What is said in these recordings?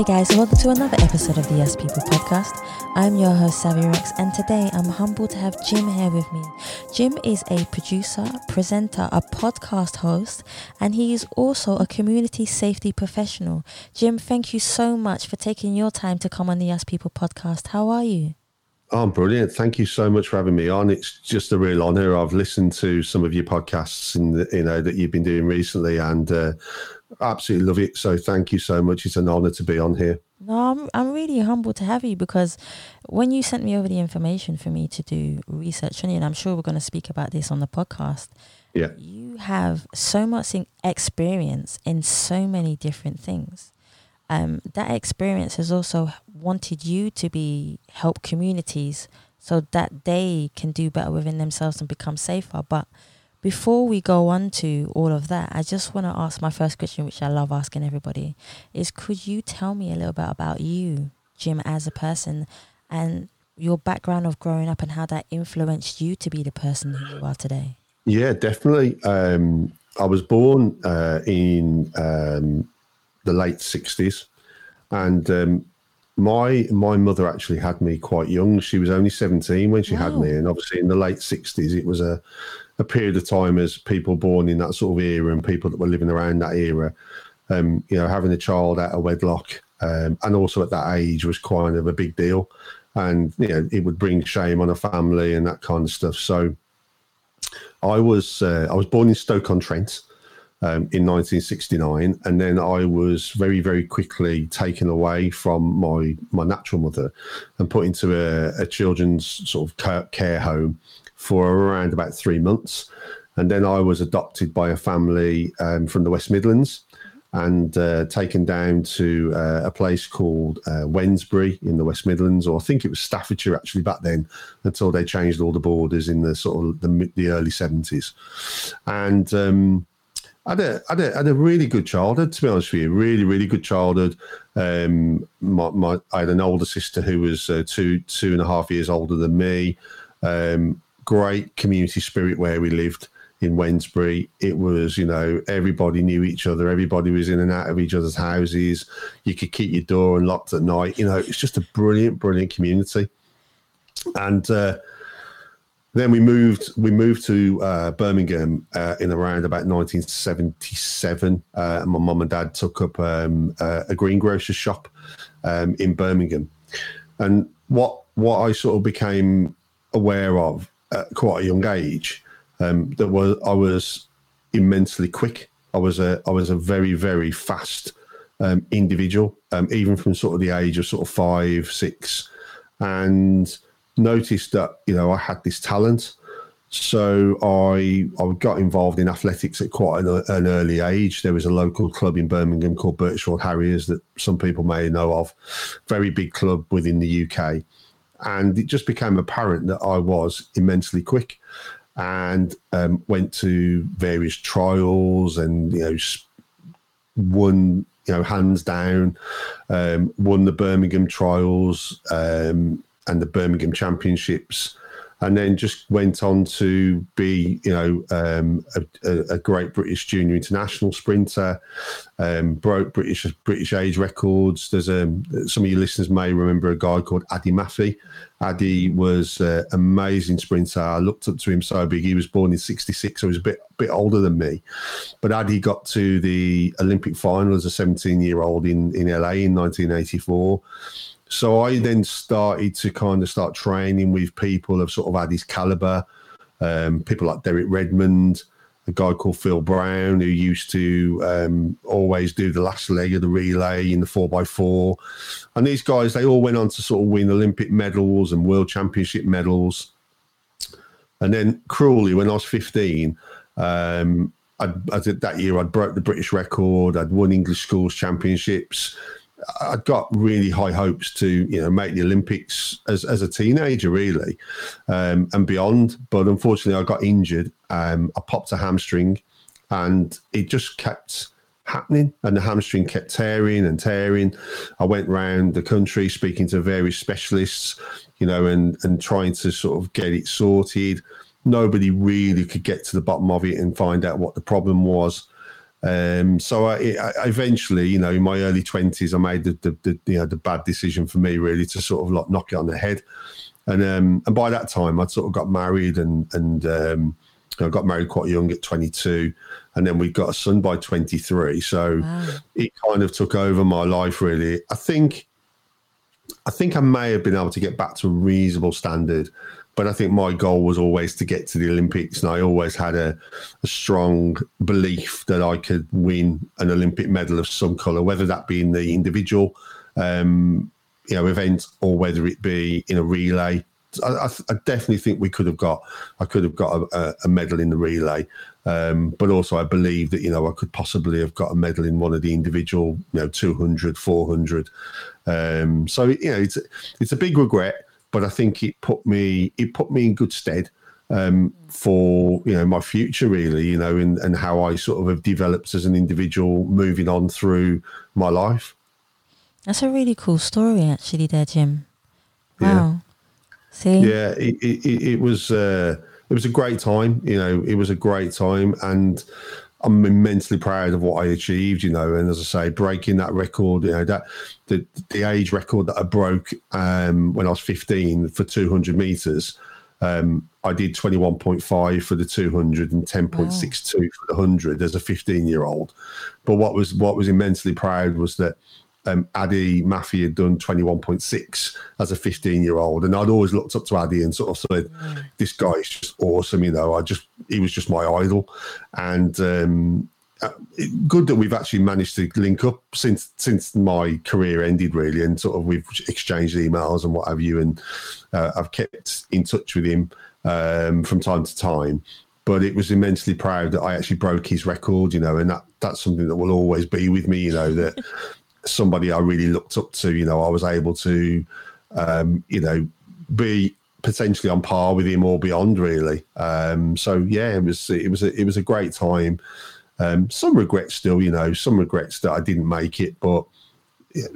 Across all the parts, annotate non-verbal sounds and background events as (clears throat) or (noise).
Hey guys, welcome to another episode of the Us People podcast. I'm your host, Savia Rocks, and today I'm humbled to have Jim here with me. Jim is a producer, presenter, a podcast host, and he is also a community safety professional. Jim, thank you so much for taking your time to come on the Us People podcast. How are you? Oh, I'm brilliant. Thank you so much for having me on. It's just a real honor. I've listened to some of your podcasts and you know that you've been doing recently and uh, absolutely love it. So thank you so much. It's an honor to be on here. No, I'm, I'm really humbled to have you because when you sent me over the information for me to do research on you, and I'm sure we're going to speak about this on the podcast. Yeah. You have so much experience in so many different things. Um, that experience has also wanted you to be help communities so that they can do better within themselves and become safer. But before we go on to all of that, I just want to ask my first question, which I love asking everybody, is could you tell me a little bit about you, Jim, as a person, and your background of growing up and how that influenced you to be the person who you are today? Yeah, definitely. Um, I was born uh, in um, the late '60s, and um, my my mother actually had me quite young. She was only 17 when she wow. had me, and obviously in the late 60s, it was a a period of time as people born in that sort of era and people that were living around that era, um, you know, having a child out of wedlock um, and also at that age was kind of a big deal. And, you know, it would bring shame on a family and that kind of stuff. So I was, uh, I was born in Stoke-on-Trent. Um, in 1969, and then I was very, very quickly taken away from my my natural mother and put into a, a children's sort of care home for around about three months. And then I was adopted by a family um, from the West Midlands and uh, taken down to uh, a place called uh, Wednesbury in the West Midlands, or I think it was Staffordshire actually back then, until they changed all the borders in the sort of the, the early seventies. And um, I had a, had, a, had a really good childhood, to be honest with you. Really, really good childhood. Um, my, my, I had an older sister who was uh, two two and a half years older than me. Um, great community spirit where we lived in Wednesbury. It was, you know, everybody knew each other. Everybody was in and out of each other's houses. You could keep your door unlocked at night. You know, it's just a brilliant, brilliant community. And uh, then we moved. We moved to uh, Birmingham uh, in around about 1977. Uh, my mum and dad took up um, a greengrocer's shop um, in Birmingham, and what what I sort of became aware of at quite a young age um, that was I was immensely quick. I was a I was a very very fast um, individual, um, even from sort of the age of sort of five six, and noticed that you know I had this talent. So I I got involved in athletics at quite an, an, early age. There was a local club in Birmingham called Birchfield Harriers that some people may know of, very big club within the UK and it just became apparent that I was immensely quick and um, went to various trials and you know won you know hands down um, won the Birmingham trials um, and the Birmingham championships and then just went on to be, you know, um, a, a, great British junior international sprinter. Um, broke British British age records. There's um, some of your listeners may remember a guy called Ade Mafe. Ade was an amazing sprinter. I looked up to him so big. He was born in '66, so he was a bit bit older than me. But Ade got to the Olympic final as a 17 year old in in LA in 1984 so I then started to kind of start training with people of sort of Ade's caliber, um, people like Derek Redmond, a guy called Phil Brown who used to um, always do the last leg of the relay in the four x four, and these guys they all went on to sort of win Olympic medals and World Championship medals. And then cruelly, when I was fifteen, um, I'd, I did that year I'd broke the British record. I'd won English schools championships. I got really high hopes to you know make the Olympics as, as a teenager really um, and beyond. But unfortunately, I got injured. Um, I popped a hamstring, and it just kept happening. And the hamstring kept tearing and tearing. I went around the country speaking to various specialists, you know, and and trying to sort of get it sorted. Nobody really could get to the bottom of it and find out what the problem was. Um, so I, I, eventually, you know, in my early twenties, I made the, the, the, you know the bad decision for me really to sort of like knock it on the head. And um, and by that time, I'd sort of got married and and um, I got married quite young at 22, and then we got a son by 23. So wow. it kind of took over my life really. I think I think I may have been able to get back to a reasonable standard but I think my goal was always to get to the Olympics, and I always had a, a strong belief that I could win an Olympic medal of some colour, whether that be in the individual, um, you know, event or whether it be in a relay. I, I, definitely think we could have got, I could have got a, a medal in the relay, um, but also I believe that you know I could possibly have got a medal in one of the individual, you know, 200, 400. Um, so you know, it's it's a big regret but I think it put me it put me in good stead um, for you know my future really you know and, and how I sort of have developed as an individual moving on through my life. That's a really cool story actually there Jim. Wow. Yeah. See? Yeah, it, it, it was uh, it was a great time, you know, it was a great time and I'm immensely proud of what I achieved, you know, and as I say, breaking that record, you know, that the the age record that I broke um, when I was 15 for 200 meters, um, I did 21.5 for the 200 and 10.62 wow. for the 100 as a 15 year old. But what was what was immensely proud was that um, Ade Mafe had done 21.6 as a 15 year old. And I'd always looked up to Ade and sort of said, mm. this guy is just awesome. You know, I just, he was just my idol. And, um, uh, good that we've actually managed to link up since since my career ended really and sort of we've exchanged emails and what have you and uh, I've kept in touch with him um, from time to time but it was immensely proud that I actually broke his record you know and that that's something that will always be with me you know that somebody I really looked up to. You know, I was able to, um, you know, be potentially on par with him or beyond, really. Um, so yeah, it was it was a, it was a great time. Um, some regrets still, you know, some regrets that I didn't make it, but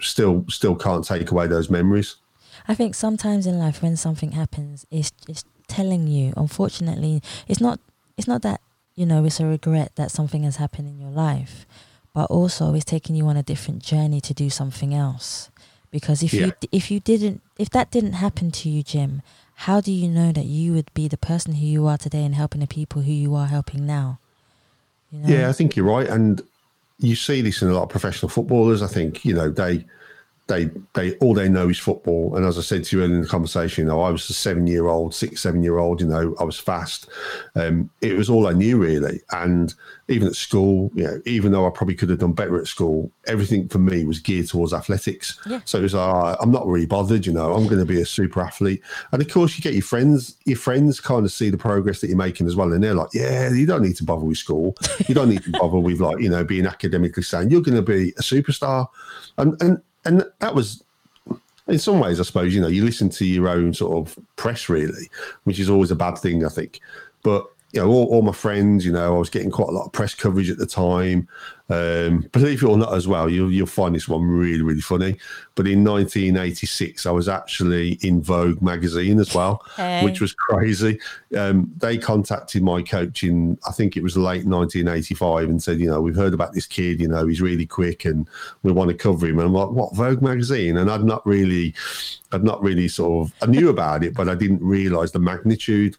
still still can't take away those memories. I think sometimes in life when something happens, it's it's telling you. Unfortunately, it's not it's not that you know it's a regret that something has happened in your life but also it's taking you on a different journey to do something else. Because if yeah. you if you didn't if that didn't happen to you, Jim, how do you know that you would be the person who you are today and helping the people who you are helping now? You know? Yeah, I think you're right, and you see this in a lot of professional footballers. I think you know they they they all they know is football. And as I said to you earlier in the conversation, you know, I was a seven year old, six, seven year old, you know, I was fast. Um, it was all I knew really. And even at school, you know, even though I probably could have done better at school, everything for me was geared towards athletics. Yeah. So it was uh, I'm not really bothered, you know, I'm gonna be a super athlete. And of course you get your friends, your friends kind of see the progress that you're making as well. And they're like, Yeah, you don't need to bother with school. You don't need to bother with like, you know, being academically sound. You're gonna be a superstar. And and and that was in some ways, I suppose, you know, you listen to your own sort of press, really, which is always a bad thing, I think. But you know, all, all, my friends, you know, I was getting quite a lot of press coverage at the time. Um, believe it or not, as well, you'll, you'll find this one really, really funny. But in 1986, I was actually in Vogue magazine as well, hey. which was crazy. Um, they contacted my coach in, I think it was late 1985, and said, you know, we've heard about this kid, you know, he's really quick and we want to cover him. And I'm like, what, Vogue magazine? And I'd not really, I'd not really sort of, I knew about it, but I didn't realize the magnitude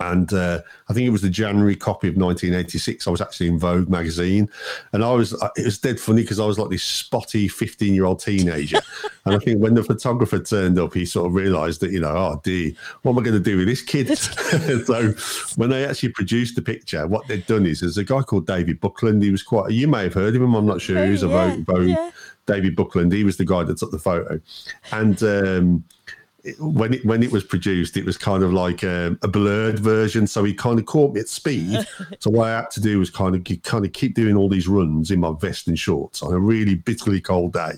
and uh, I think it was the January copy of 1986. I was actually in Vogue magazine, and I was it was dead funny because I was like this spotty 15 year old teenager, (laughs) and I think when the photographer turned up, he sort of realised that you know, oh dear, what am I going to do with this kid? (laughs) (laughs) so when they actually produced the picture, what they'd done is there's a guy called David Buckland. He was quite you may have heard of him. I'm not sure. Oh, he was a yeah, Vogue. Vogue yeah. David Buckland. He was the guy that took the photo, and. Um, when it when it was produced, it was kind of like a, a, blurred version. So he kind of caught me at speed. (laughs) so what I had to do was kind of kind of keep doing all these runs in my vest and shorts on a really bitterly cold day.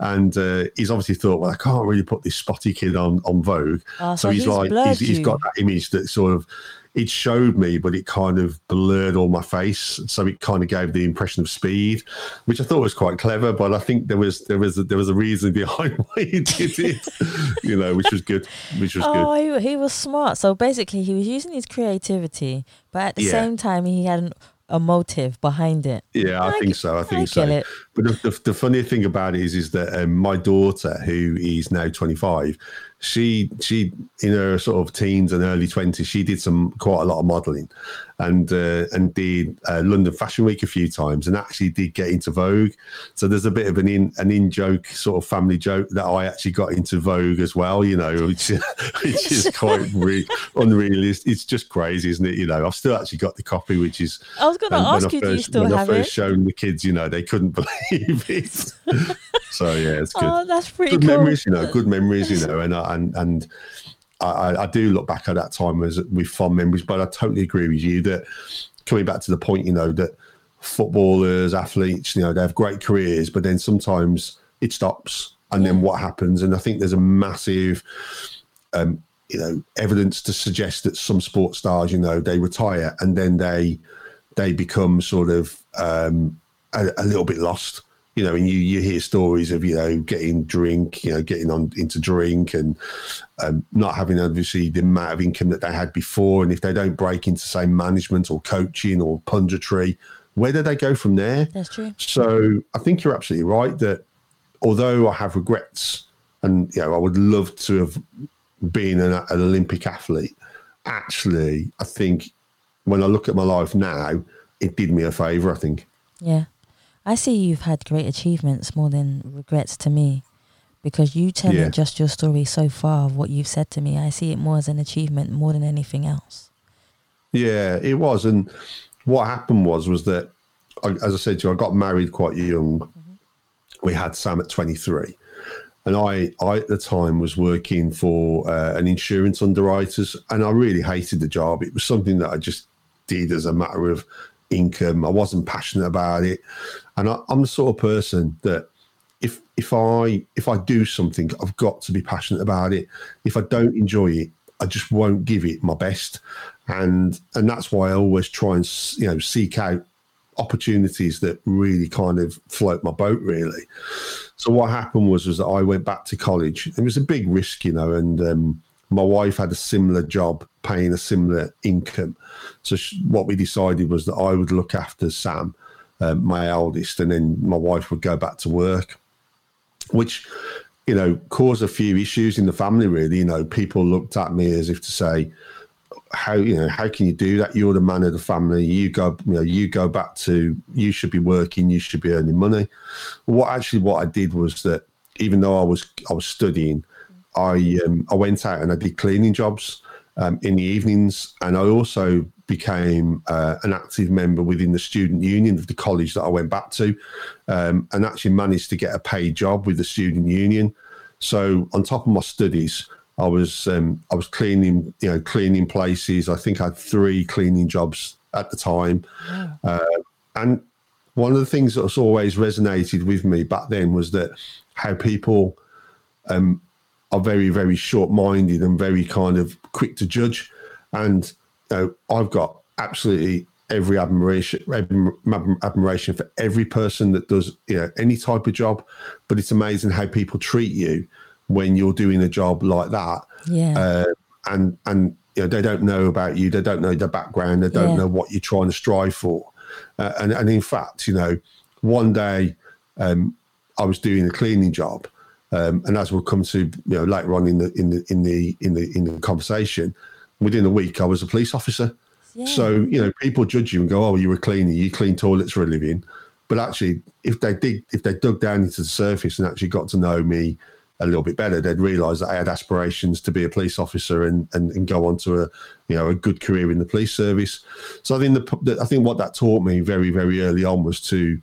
And uh, he's obviously thought, well, I can't really put this spotty kid on on Vogue. Oh, so, so, he's, he's like, he's, he's got that image that sort of it showed me, but it kind of blurred all my face, so it kind of gave the impression of speed, which I thought was quite clever. But I think there was there was a, there was a reason (laughs) behind why he did it, you know, which was good. Which was oh, good. He, he was smart. So basically, he was using his creativity, but at the yeah. same time, he had an a motive behind it. Yeah, I, I think so. I think I so. it. But the, the, the funny thing about it is, is that um, my daughter, who is now 25, she she in her sort of teens and early 20s, she did some quite a lot of modelling, and uh, and did uh, London Fashion Week a few times, and actually did get into Vogue. So there's a bit of an in an in joke sort of family joke that I actually got into Vogue as well. You know, which (laughs) which is quite (laughs) re- unrealistic. It's just crazy, isn't it? You know, I've still actually got the copy, which is I was going to and ask I you, do you still when I have first it? shown the kids, you know, they couldn't (laughs) believe it. (laughs) so yeah, it's good. Oh, that's pretty good cool. memories, you know, good memories, you know, and I- and and I, I- I do look back at that time as with fond memories. But I totally agree with you that coming back to the point, you know, that footballers, athletes, you know, they have great careers, but then sometimes it stops, and then what happens? And I think there's a massive um, you know evidence to suggest that some sports stars you know they retire and then they they become sort of um a, a little bit lost you know and you you hear stories of you know getting drink you know getting on into drink and um, not having obviously the amount of income that they had before and if they don't break into say management or coaching or punditry where do they go from there That's true. so I think you're absolutely right that although I have regrets and you know I would love to have been an, an Olympic athlete, actually I think when I look at my life now, it did me a favour. I think. Yeah. I see you've had great achievements more than regrets to me because you telling Yeah. just your story so far of what you've said to me, I see it more as an achievement more than anything else. Yeah, it was. And what happened was was that, I, as I said to you, I got married quite young. We had Sam at 23. And I, I at the time was working for uh, an insurance underwriters, and I really hated the job. It was something that I just did as a matter of income. I wasn't passionate about it, and I, I'm the sort of person that if if I if I do something, I've got to be passionate about it. If I don't enjoy it, I just won't give it my best, and and that's why I always try and you know seek out opportunities that really kind of float my boat really. So what happened was was that I went back to college. It was a big risk, you know, and um, my wife had a similar job, paying a similar income. So sh- what we decided was that I would look after Sam, um, my eldest, and then my wife would go back to work, which you know caused a few issues in the family. Really, you know, people looked at me as if to say, how you know how can you do that? You're the man of the family. You go you know you go back to you should be working you should be earning money. What actually what i did was that even though i was i was studying i um, i went out and i did cleaning jobs um, in the evenings and i also became uh, an active member within the student union of the college that i went back to um, and actually managed to get a paid job with the student union. So on top of my studies I was um, I was cleaning, you know, cleaning places. I think I had three cleaning jobs at the time, uh, and one of the things that's always resonated with me back then was that how people um, are very very short minded and very kind of quick to judge, and know, I've got absolutely every admiration adm- admiration for every person that does you know any type of job, but it's amazing how people treat you when you're doing a job like that Yeah. uh, and and you know, they don't know about you, they don't know the background, they don't Yeah. know what you're trying to strive for, uh, and and in fact, you know, one day um, I was doing a cleaning job, um, and as we'll come to you know later on in the in the in the in the in the conversation, within a week I was a police officer. yeah. So you know, people judge you and go, "Oh, you're a cleaner. You clean toilets for a living." But actually, if they dig, if they dug down into the surface and actually got to know me a little bit better, they'd realise that I had aspirations to be a police officer and, and and go on to a you know a good career in the police service. So I think the, the I think what that taught me very very early on was to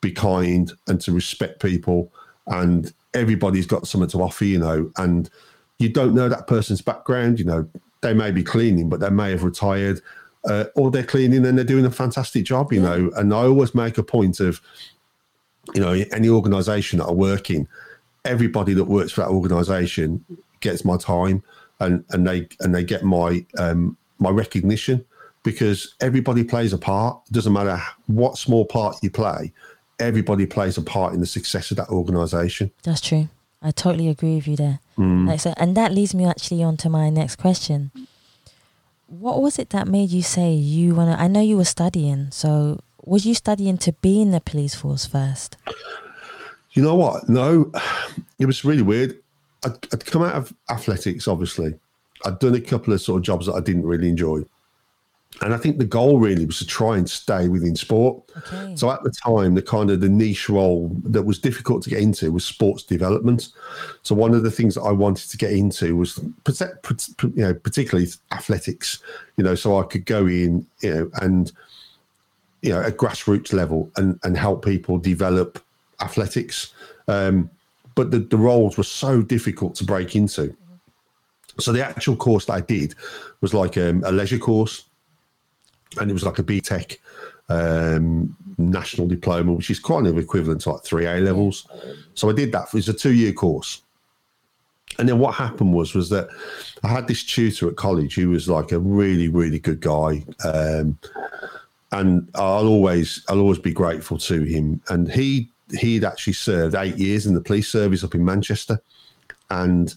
be kind and to respect people and everybody's got something to offer you know and you don't know that person's background you know they may be cleaning but they may have retired uh, or they're cleaning and they're doing a fantastic job you know and i always make a point of you know any organization that i work in everybody that works for that organization gets my time and and they and they get my um my recognition because everybody plays a part it doesn't matter what small part you play everybody plays a part in the success of that organization That's true. I totally agree with you there. Mm. Like so, and that leads me actually on to my next question. what was it that made you say you want to? I know you were studying, so was you studying to be in the police force first? You know what? No, (sighs) it was really weird. I'd, I'd come out of athletics, obviously. I'd done a couple of sort of jobs that I didn't really enjoy. And I think the goal really was to try and stay within sport. Okay. So at the time, the kind of the niche role that was difficult to get into was sports development. So one of the things that I wanted to get into was, you know, particularly athletics. You know, so I could go in, you know, and you know, at grassroots level and and help people develop athletics. Um, but the, the roles were so difficult to break into. So the actual course that I did was like um, a leisure course, and it was like a BTEC um, national diploma, which is kind of equivalent to like three A levels. So I did that. It was a two year course. And then what happened was was that I had this tutor at college who was like a really really good guy, um, and I'll always I'll always be grateful to him. And he he'd actually served eight years in the police service up in Manchester, and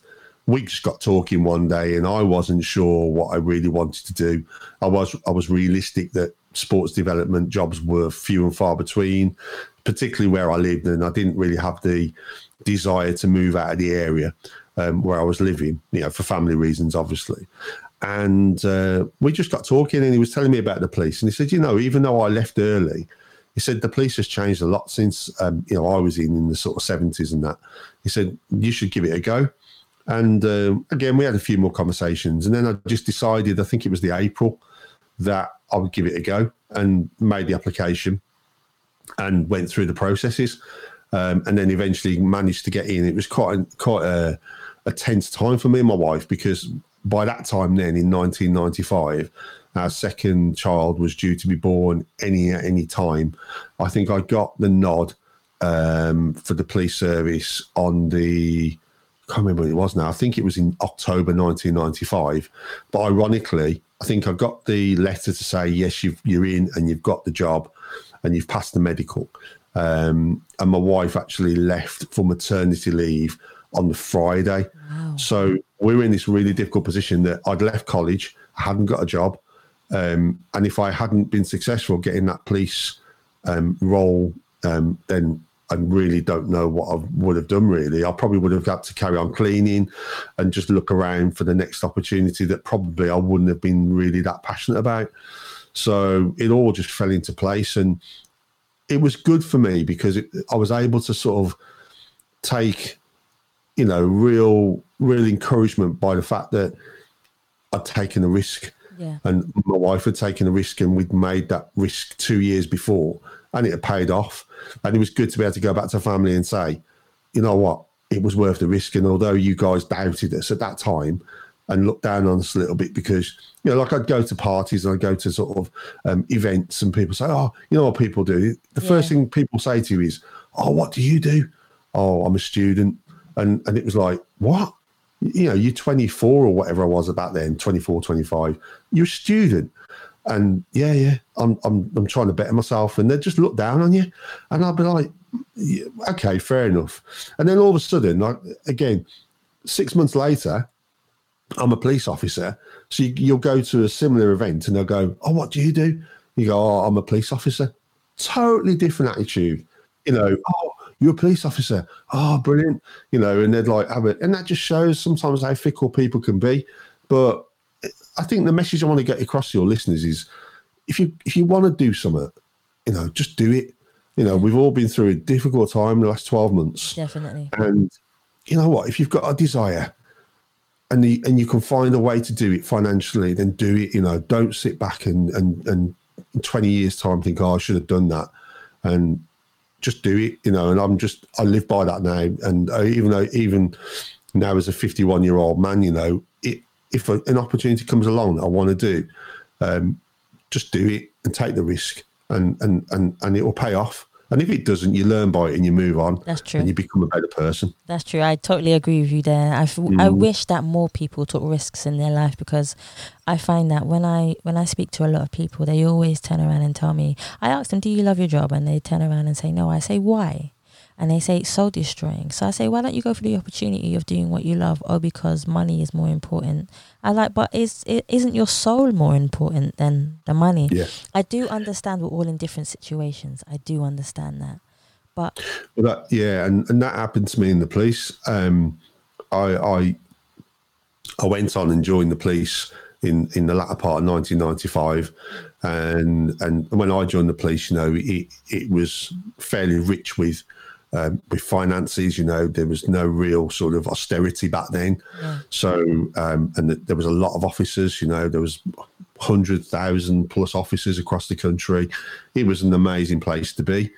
we just got talking one day, and I wasn't sure what I really wanted to do. I was I was realistic that sports development jobs were few and far between, particularly where I lived, and I didn't really have the desire to move out of the area um, where I was living, you know, for family reasons, obviously. And uh, we just got talking, and he was telling me about the police, and he said, you know, even though I left early, he said the police has changed a lot since um, you know I was in in the sort of seventies and that. He said you should give it a go. And um, again, we had a few more conversations, and then I just decided. I think it was the April that I would give it a go and made the application and went through the processes, um, and then eventually managed to get in. It was quite a, quite a, a tense time for me and my wife because by that time, then in 1995, our second child was due to be born any at any time. I think I got the nod um, for the police service on the can't remember what it was now. I think it was in October 1995. But ironically, I think I got the letter to say yes, you've, you're in and you've got the job and you've passed the medical. Um, and my wife actually left for maternity leave on the Friday. Wow. So we were in this really difficult position that I'd left college, I hadn't got a job, um, and if I hadn't been successful getting that police um, role, um, then I really don't know what I would have done. Really, I probably would have had to carry on cleaning and just look around for the next opportunity that probably I wouldn't have been really that passionate about. So it all just fell into place, and it was good for me because it, I was able to sort of take, you know, real, real encouragement by the fact that I'd taken a risk Yeah. and my wife had taken a risk and we'd made that risk two years before and it had paid off. And it was good to be able to go back to family and say you know what? It was worth the risk. And although you guys doubted us at that time and looked down on us a little bit because you know like i'd go to parties and i'd go to sort of um, events and people say oh you know what people do? The first thing people say to you is oh what do you do? Oh i'm a student. And and it was like what? You know, you're 24 or whatever I was about then, 24, 25, you're a student. And yeah, yeah, I'm, I'm, I'm trying to better myself. And they just look down on you. And I'll be like, yeah, okay, fair enough. And then all of a sudden, like, again, six months later, I'm a police officer. So you, you'll go to a similar event and they'll go, oh, what do you do? You go, oh, I'm a police officer. Totally different attitude. You know, oh, you're a police officer. Oh, brilliant. You know, and they'd like have it. And that just shows sometimes how fickle people can be. But I think the message I want to get across to your listeners is if you if you want to do something, you know, just do it. You know, we've all been through a difficult time the last 12 months. Definitely. And you know what? If you've got a desire and the, and you can find a way to do it financially, then do it. You know, don't sit back and and and in 20 years time think, oh, I should have done that, and just do it. You know, and I'm just I live by that now. And I, even though even now as a 51 year old man, you know, if a, an opportunity comes along that I want to do, um, just do it and take the risk, and and and and it will pay off. And if it doesn't, you learn by it and you move on That's true. and you become a better person. That's true. I totally agree with you there. I, f- I Mm. wish that more people took risks in their life because I find that when I when I speak to a lot of people, they always turn around and tell me. I ask them, "Do you love your job?" And they turn around and say, "No." I say, "Why?" And they say it's soul destroying. So I say, why don't you go for the opportunity of doing what you love? Oh, because money is more important. I like, but is it isn't your soul more important than the money? Yeah. I do understand we're all in different situations. I do understand that, but Well, that, yeah, and, and that happened to me in the police. Um, I, I I went on and joined the police in, in the latter part of 1995, and and when I joined the police, you know, it it was fairly rich with um, with finances. You know, there was no real sort of austerity back then. Yeah. So, um, and th- there was a lot of officers. You know, there was hundred thousand plus officers across the country. It was an amazing place to be,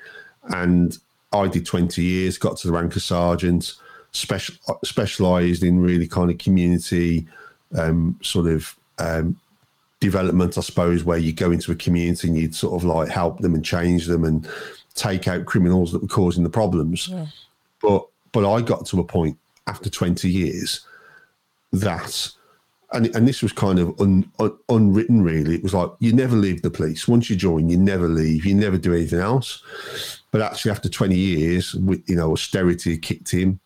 and I did twenty years, got to the rank of sergeant, special specialised in really kind of community um, sort of um, development, I suppose, where you go into a community and you'd sort of like help them and change them and take out criminals that were causing the problems. yeah, But but I got to a point after 20 years that and, and this was kind of un, un, unwritten really. It was like you never leave the police. Once you join you never leave. You never do anything else. But actually after 20 years with you know austerity kicked in.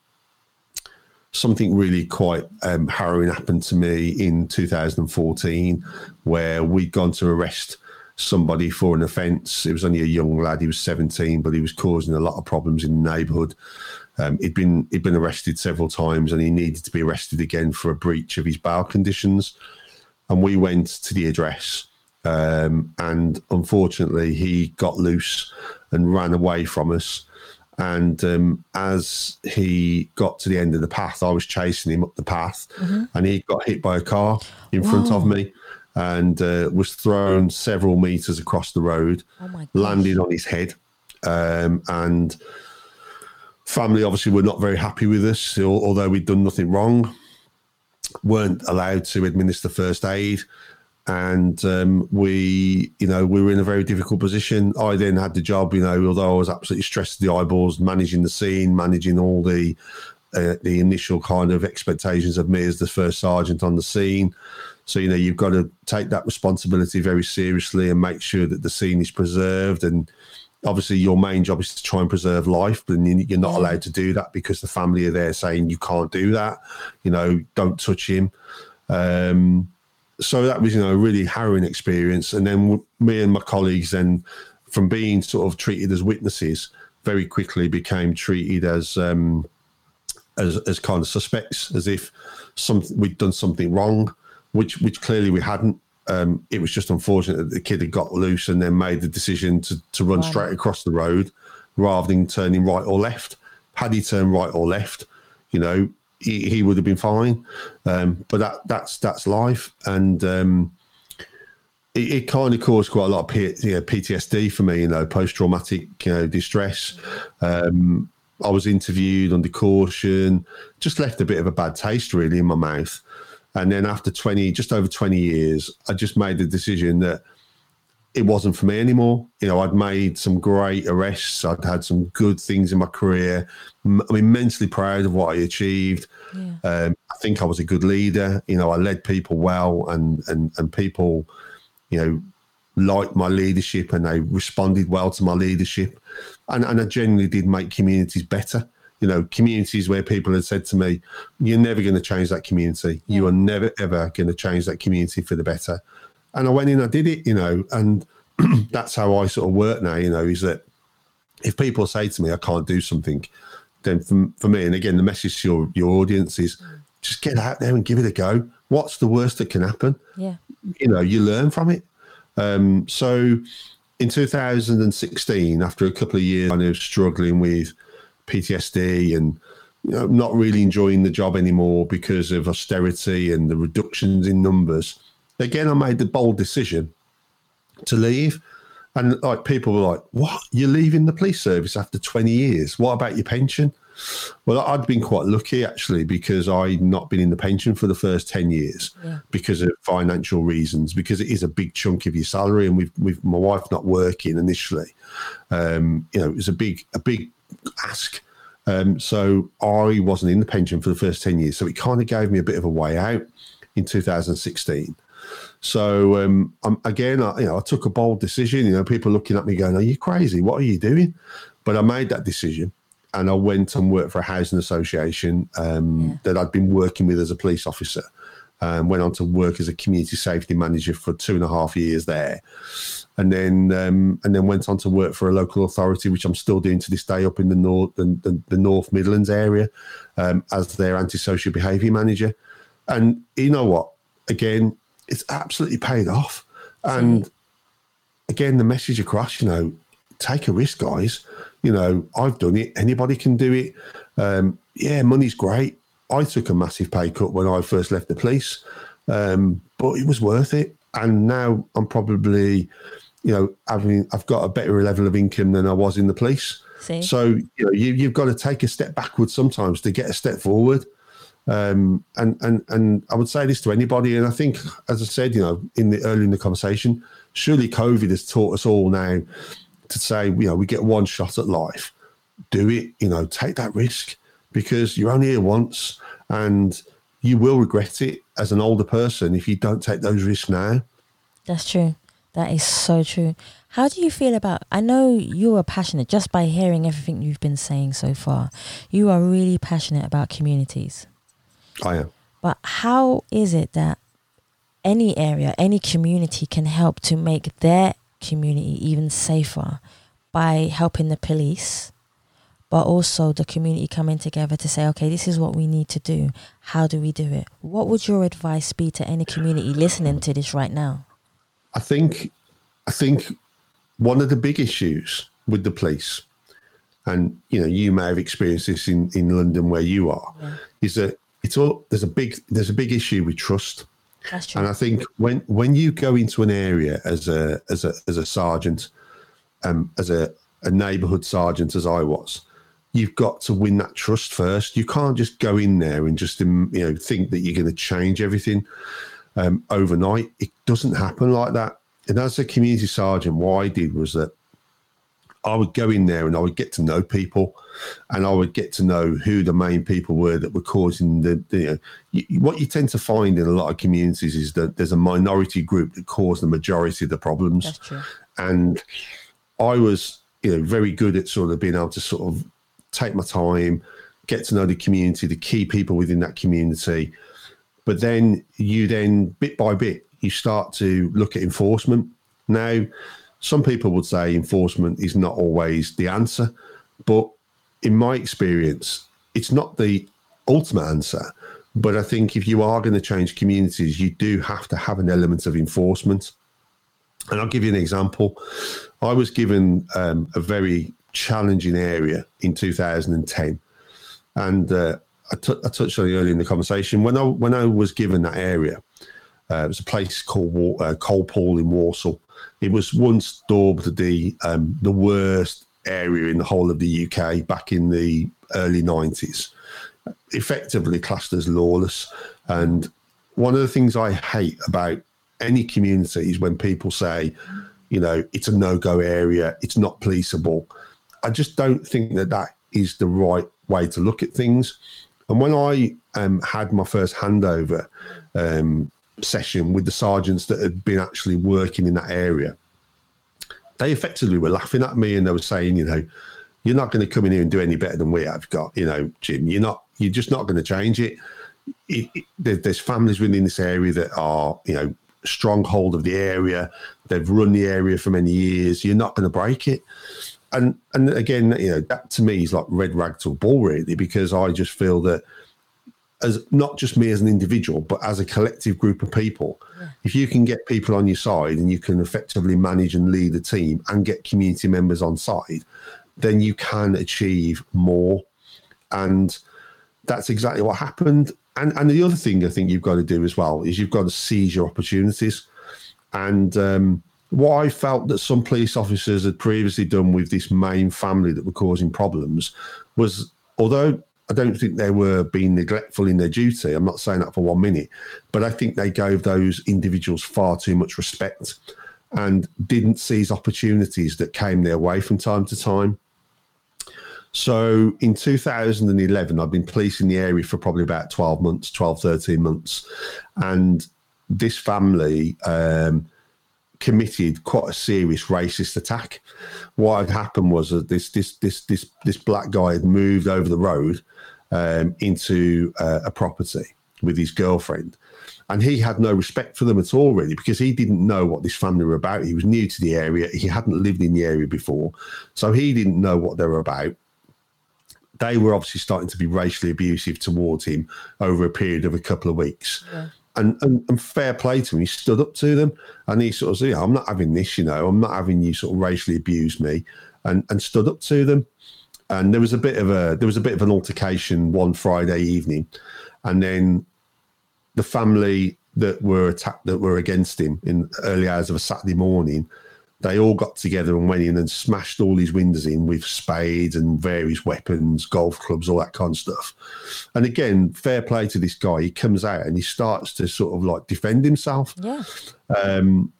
Something really quite um, harrowing happened to me in 2014 where we'd gone to arrest somebody for an offence. It was only a young lad, he was 17, but he was causing a lot of problems in the neighbourhood. Um, he'd been he'd been arrested several times, and he needed to be arrested again for a breach of his bail conditions. And we went to the address, um, and unfortunately, he got loose and ran away from us. And um, as he got to the end of the path, I was chasing him up the path, and he got hit by a car in front of me, and uh, was thrown several meters across the road oh landed on his head. Um, and family obviously were not very happy with us, although we'd done nothing wrong. weren't allowed to administer first aid. And um, we, you know, we were in a very difficult position. I then had the job, you know, although I was absolutely stressed to the eyeballs, managing the scene, managing all the uh, the initial kind of expectations of me as the first sergeant on the scene. So you know you've got to take that responsibility very seriously and make sure that the scene is preserved. And obviously, your main job is to try and preserve life, but you- you're not allowed to do that because the family are there saying you can't do that. You know, don't touch him. Um, so that was you know a really harrowing experience. And then me and my colleagues then, from being sort of treated as witnesses, very quickly became treated as um, as as kind of suspects, as if some we'd done something wrong, which which clearly we hadn't. Um, it was just unfortunate that the kid had got loose and then made the decision to to run Right. straight across the road rather than turning right or left. Had he turned right or left, you know, he, he would have been fine. Um, but that that's that's life, and um, it, it kind of caused quite a lot of P, you know, PTSD for me. You know, post traumatic you know, distress. Um, I was interviewed under caution, just left a bit of a bad taste really in my mouth. And then after 20, just over 20 years, I just made the decision that it wasn't for me anymore. You know, I'd made some great arrests. I'd had some good things in my career. I'm immensely proud of what I achieved. yeah, Um, I think I was a good leader. You know, I led people well, and and and people, you know, liked my leadership, and they responded well to my leadership, and and I genuinely did make communities better. You know, communities where people had said to me, "You're never going to change that community. You are never ever going to change that community for the better." And I went in, I did it. You know, and (clears throat) that's how I sort of work now. You know, is that if people say to me, "I can't do something," then for, for me, and again, the message to your, your audience is just get out there and give it a go. What's the worst that can happen? yeah, You know, you learn from it. Um, so in 2016, after a couple of years kind of struggling with PTSD and you know, not really enjoying the job anymore because of austerity and the reductions in numbers, again, I made the bold decision to leave. And like people were like, "What? You're leaving the police service after 20 years? What about your pension?" Well, I'd been quite lucky actually because I'd not been in the pension for the first 10 years Yeah. because of financial reasons, because it is a big chunk of your salary. And with, with my wife not working initially, um, you know, it was a big, a big ask. Um, so I wasn't in the pension for the first 10 years. So it kind of gave me a bit of a way out in 2016. So um, again, I, you know, I took a bold decision. You know, people looking at me going, "Are you crazy? What are you doing?" But I made that decision, and I went and worked for a housing association um, yeah. that I'd been working with as a police officer. Um, went on to work as a community safety manager for two and a half years there, and then um, and then went on to work for a local authority, which I'm still doing to this day up in the north the, the North Midlands area um, as their antisocial behaviour manager. And you know what? Again, it's absolutely paid off. And again, the message across, you know, take a risk, guys. You know, I've done it. Anybody can do it. Um, yeah, money's great. I took a massive pay cut when I first left the police, um, but it was worth it. And now I'm probably, you know, having I've got a better level of income than I was in the police. See? So you know, you, you've got to take a step backwards sometimes to get a step forward. Um, and and and I would say this to anybody, and I think, as I said, you know, in the early in the conversation, surely COVID has taught us all now to say, you know, we get one shot at life. Do it, you know, take that risk because you're only here once and you will regret it as an older person if you don't take those risks now. That's true. That is so true. How do you feel about? I know you are passionate just by hearing everything you've been saying so far. You are really passionate about communities. I am. But how is it that any area, any community can help to make their community even safer by helping the police, but also the community coming together to say, okay, this is what we need to do. How do we do it? What would your advice be to any community listening to this right now? I think, I think one of the big issues with the police, and you know, you may have experienced this in, in London where you are, yeah. is that it's all there's a big there's a big issue with trust. That's true. And I think when when you go into an area as a as a as a sergeant, um, as a, a neighbourhood sergeant as I was, you've got to win that trust first. You can't just go in there and just um, you know think that you're going to change everything um, overnight. It doesn't happen like that. And as a community sergeant, what I did was that I would go in there and I would get to know people, and I would get to know who the main people were that were causing the. the you know, you, what you tend to find in a lot of communities is that there's a minority group that cause the majority of the problems. That's true. And I was, you know, very good at sort of being able to sort of take my time, get to know the community, the key people within that community. But then you then bit by bit you start to look at enforcement. Now some people would say enforcement is not always the answer, but in my experience, it's not the ultimate answer. But I think if you are going to change communities, you do have to have an element of enforcement. And I'll give you an example. I was given um, a very challenging area in 2010, and uh, I, t- I touched on it earlier in the conversation. When I when I was given that area, uh, it was a place called War- uh, Coalpool in Walsall, it was once dubbed the um, the worst area in the whole of the UK back in the early 90s, effectively classed as lawless. And one of the things I hate about any community is when people say, you know, it's a no go area, it's not policeable. I just don't think that that is the right way to look at things. And when I um, had my first handover um, session with the sergeants that had been actually working in that area, they effectively were laughing at me and they were saying, you know, you're not going to come in here and do any better than we have got, you know, Jim. You're not. You're just not going to change it. it, it there's families within this area that are, you know, stronghold of the area. They've run the area for many years. You're not going to break it. And and again, you know, that to me is like red rag to a bull, really, because I just feel that as not just me as an individual, but as a collective group of people. If you can get people on your side and you can effectively manage and lead a team and get community members on side, then you can achieve more. And that's exactly what happened. And and the other thing I think you've got to do as well is you've got to seize your opportunities. And um, what I felt that some police officers had previously done with this main family that were causing problems was although I don't think they were being neglectful in their duty. I'm not saying that for one minute, but I think they gave those individuals far too much respect and didn't seize opportunities that came their way from time to time. So in 2011, I've been policing the area for probably about 12 months, 12, 13 months. And this family um, committed quite a serious racist attack. What had happened was that this this this this this black guy had moved over the road um, into uh, a property with his girlfriend, and he had no respect for them at all, really, because he didn't know what this family were about. He was new to the area; he hadn't lived in the area before, so he didn't know what they were about. They were obviously starting to be racially abusive towards him over a period of a couple of weeks. Yeah and, and, and fair play to him. He stood up to them and he sort of said, yeah, I'm not having this, you know, I'm not having you sort of racially abuse me and, and stood up to them. And there was a bit of a there was a bit of an altercation one Friday evening. And then the family that were attacked that were against him in early hours of a Saturday morning they all got together and went in and smashed all these windows in with spades and various weapons, golf clubs, all that kind of stuff. And again, fair play to this guy. He comes out and he starts to sort of like defend himself. Yeah. Um,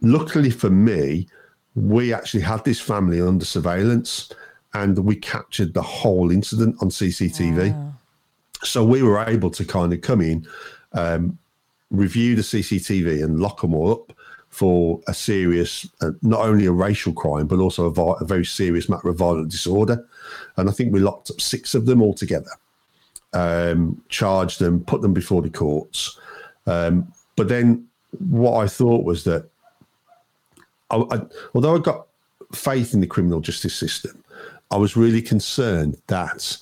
luckily for me, we actually had this family under surveillance and we captured the whole incident on CCTV. Wow. So we were able to kind of come in, um, review the CCTV and lock them all up for a serious, uh, not only a racial crime, but also a, a, very serious matter of violent disorder. And I think we locked up six of them altogether, um, charged them, put them before the courts. Um, but then what I thought was that, I, I, although I got faith in the criminal justice system, I was really concerned that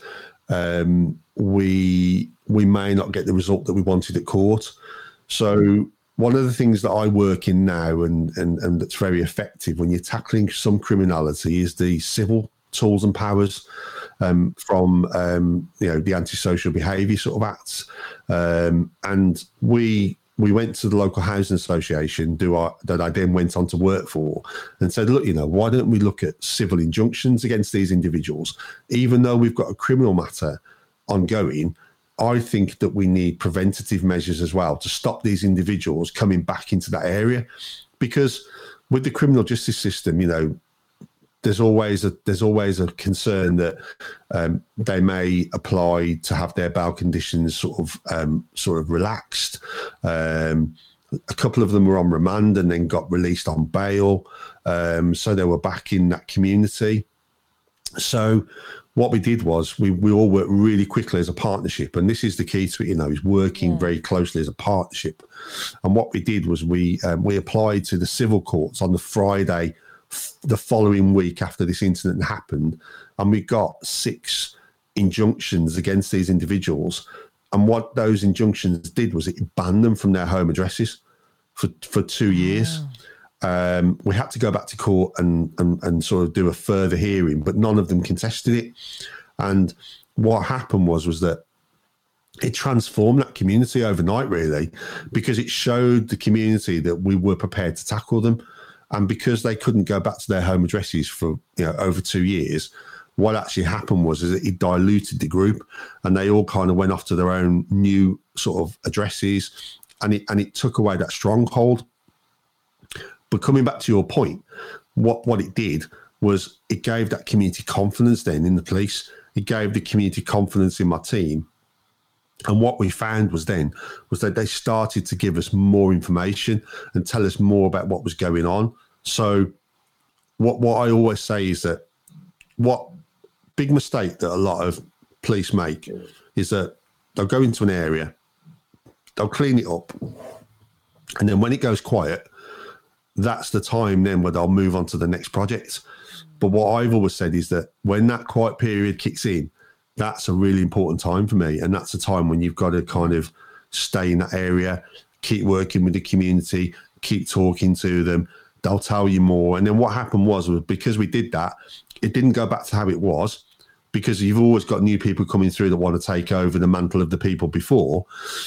um, we we may not get the result that we wanted at court. So one of the things that I work in now and, and, and that's very effective when you're tackling some criminality is the civil tools and powers um, from um, you know the antisocial behaviour sort of acts, um, and we we went to the local housing association do that I then went on to work for and said, look, you know, why don't we look at civil injunctions against these individuals, even though we've got a criminal matter ongoing I think that we need preventative measures as well to stop these individuals coming back into that area, because with the criminal justice system, you know, there's always a there's always a concern that um, they may apply to have their bail conditions sort of um, sort of relaxed. Um, a couple of them were on remand and then got released on bail, um, so they were back in that community. So what we did was we, we all worked really quickly as a partnership and this is the key to it you know is working yeah. very closely as a partnership. And what we did was we um, we applied to the civil courts on the friday f- the following week after this incident happened and we got six injunctions against these individuals. And what those injunctions did was it banned them from their home addresses for for two years um, we had to go back to court and, and, and sort of do a further hearing, but none of them contested it. And what happened was was that it transformed that community overnight, really, because it showed the community that we were prepared to tackle them. And because they couldn't go back to their home addresses for you know over two years, what actually happened was is that it diluted the group, and they all kind of went off to their own new sort of addresses, and it and it took away that stronghold but coming back to your point, what what it did was it gave that community confidence then in the police. It gave the community confidence in my team. And what we found was then was that they started to give us more information and tell us more about what was going on. So what what I always say is that what big mistake that a lot of police make is that they'll go into an area, they'll clean it up, and then when it goes quiet, that's the time then where they'll move on to the next project. But what I've always said is that when that quiet period kicks in, that's a really important time for me. And that's a time when you've got to kind of stay in that area, keep working with the community, keep talking to them. They'll tell you more. And then what happened was, was because we did that, it didn't go back to how it was because you've always got new people coming through that want to take over the mantle of the people before.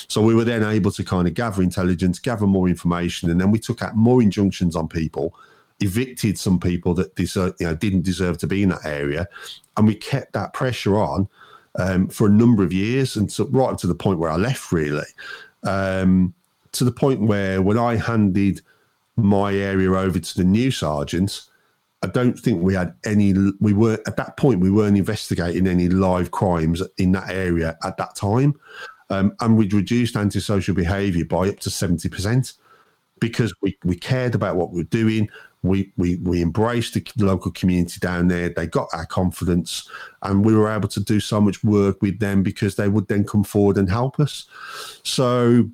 So we were then able to kind of gather intelligence, gather more information, and then we took out more injunctions on people, evicted some people that deserve, you know, didn't deserve to be in that area, and we kept that pressure on um, for a number of years, and so right up to the point where I left, really, um, to the point where when I handed my area over to the new sergeants I don't think we had any. We were at that point. We weren't investigating any live crimes in that area at that time, um, and we'd reduced antisocial behaviour by up to seventy percent because we, we cared about what we were doing. We, we we embraced the local community down there. They got our confidence, and we were able to do so much work with them because they would then come forward and help us. So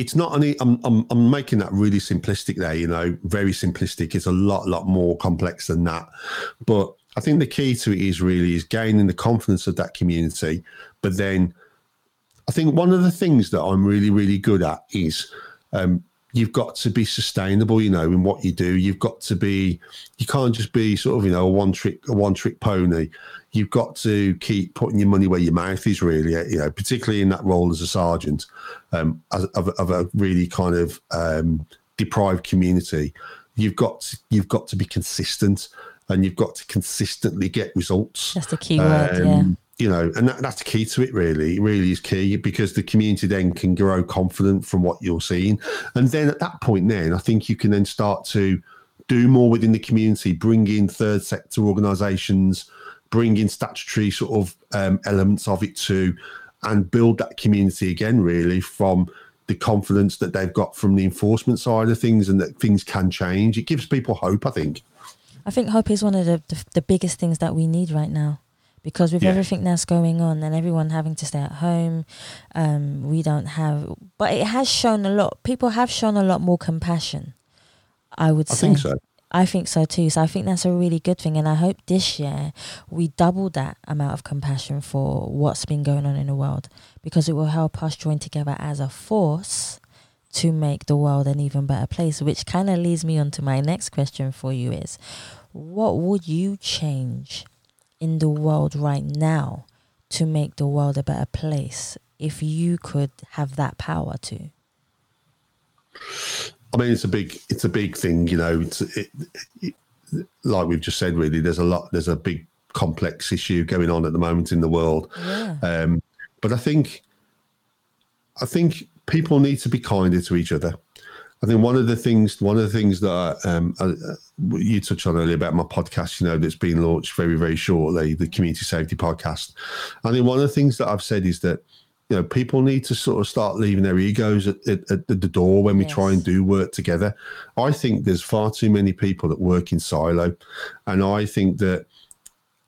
it's not only I'm, I'm, I'm making that really simplistic there you know very simplistic. It's a lot lot more complex than that. But i think the key to it is really is gaining the confidence of that community. But then i think one of the things that i'm really really good at is um, you've got to be sustainable you know in what you do. You've got to be you can't just be sort of you know a one trick a one trick pony you've got to keep putting your money where your mouth is really you know particularly in that role as a sergeant um, of, of, a really kind of um, deprived community you've got to, you've got to be consistent and you've got to consistently get results that's the key word um, yeah you know, and that, that's the key to it, really. It really is key because the community then can grow confident from what you're seeing. And then at that point, then I think you can then start to do more within the community, bring in third sector organisations, bring in statutory sort of um, elements of it too, and build that community again, really, from the confidence that they've got from the enforcement side of things and that things can change. It gives people hope, I think. I think hope is one of the, the, the biggest things that we need right now because with yeah. everything that's going on and everyone having to stay at home, um, we don't have. But it has shown a lot. People have shown a lot more compassion. I would I say. think so. I think so too. So I think that's a really good thing, and I hope this year we double that amount of compassion for what's been going on in the world because it will help us join together as a force to make the world an even better place. Which kind of leads me on to my next question for you: is what would you change in the world right now to make the world a better place if you could have that power to? I mean, it's a big, it's a big thing, you know. It's it, it, like we've just said. Really, there's a lot. There's a big, complex issue going on at the moment in the world. Yeah. Um, but I think, I think people need to be kinder to each other. I think one of the things, one of the things that um, uh, you touched on earlier about my podcast, you know, that's been launched very, very shortly, the Community Safety Podcast. I think one of the things that I've said is that, you know, people need to sort of start leaving their egos at, at, at the door when we yes. try and do work together. I think there's far too many people that work in silo, and I think that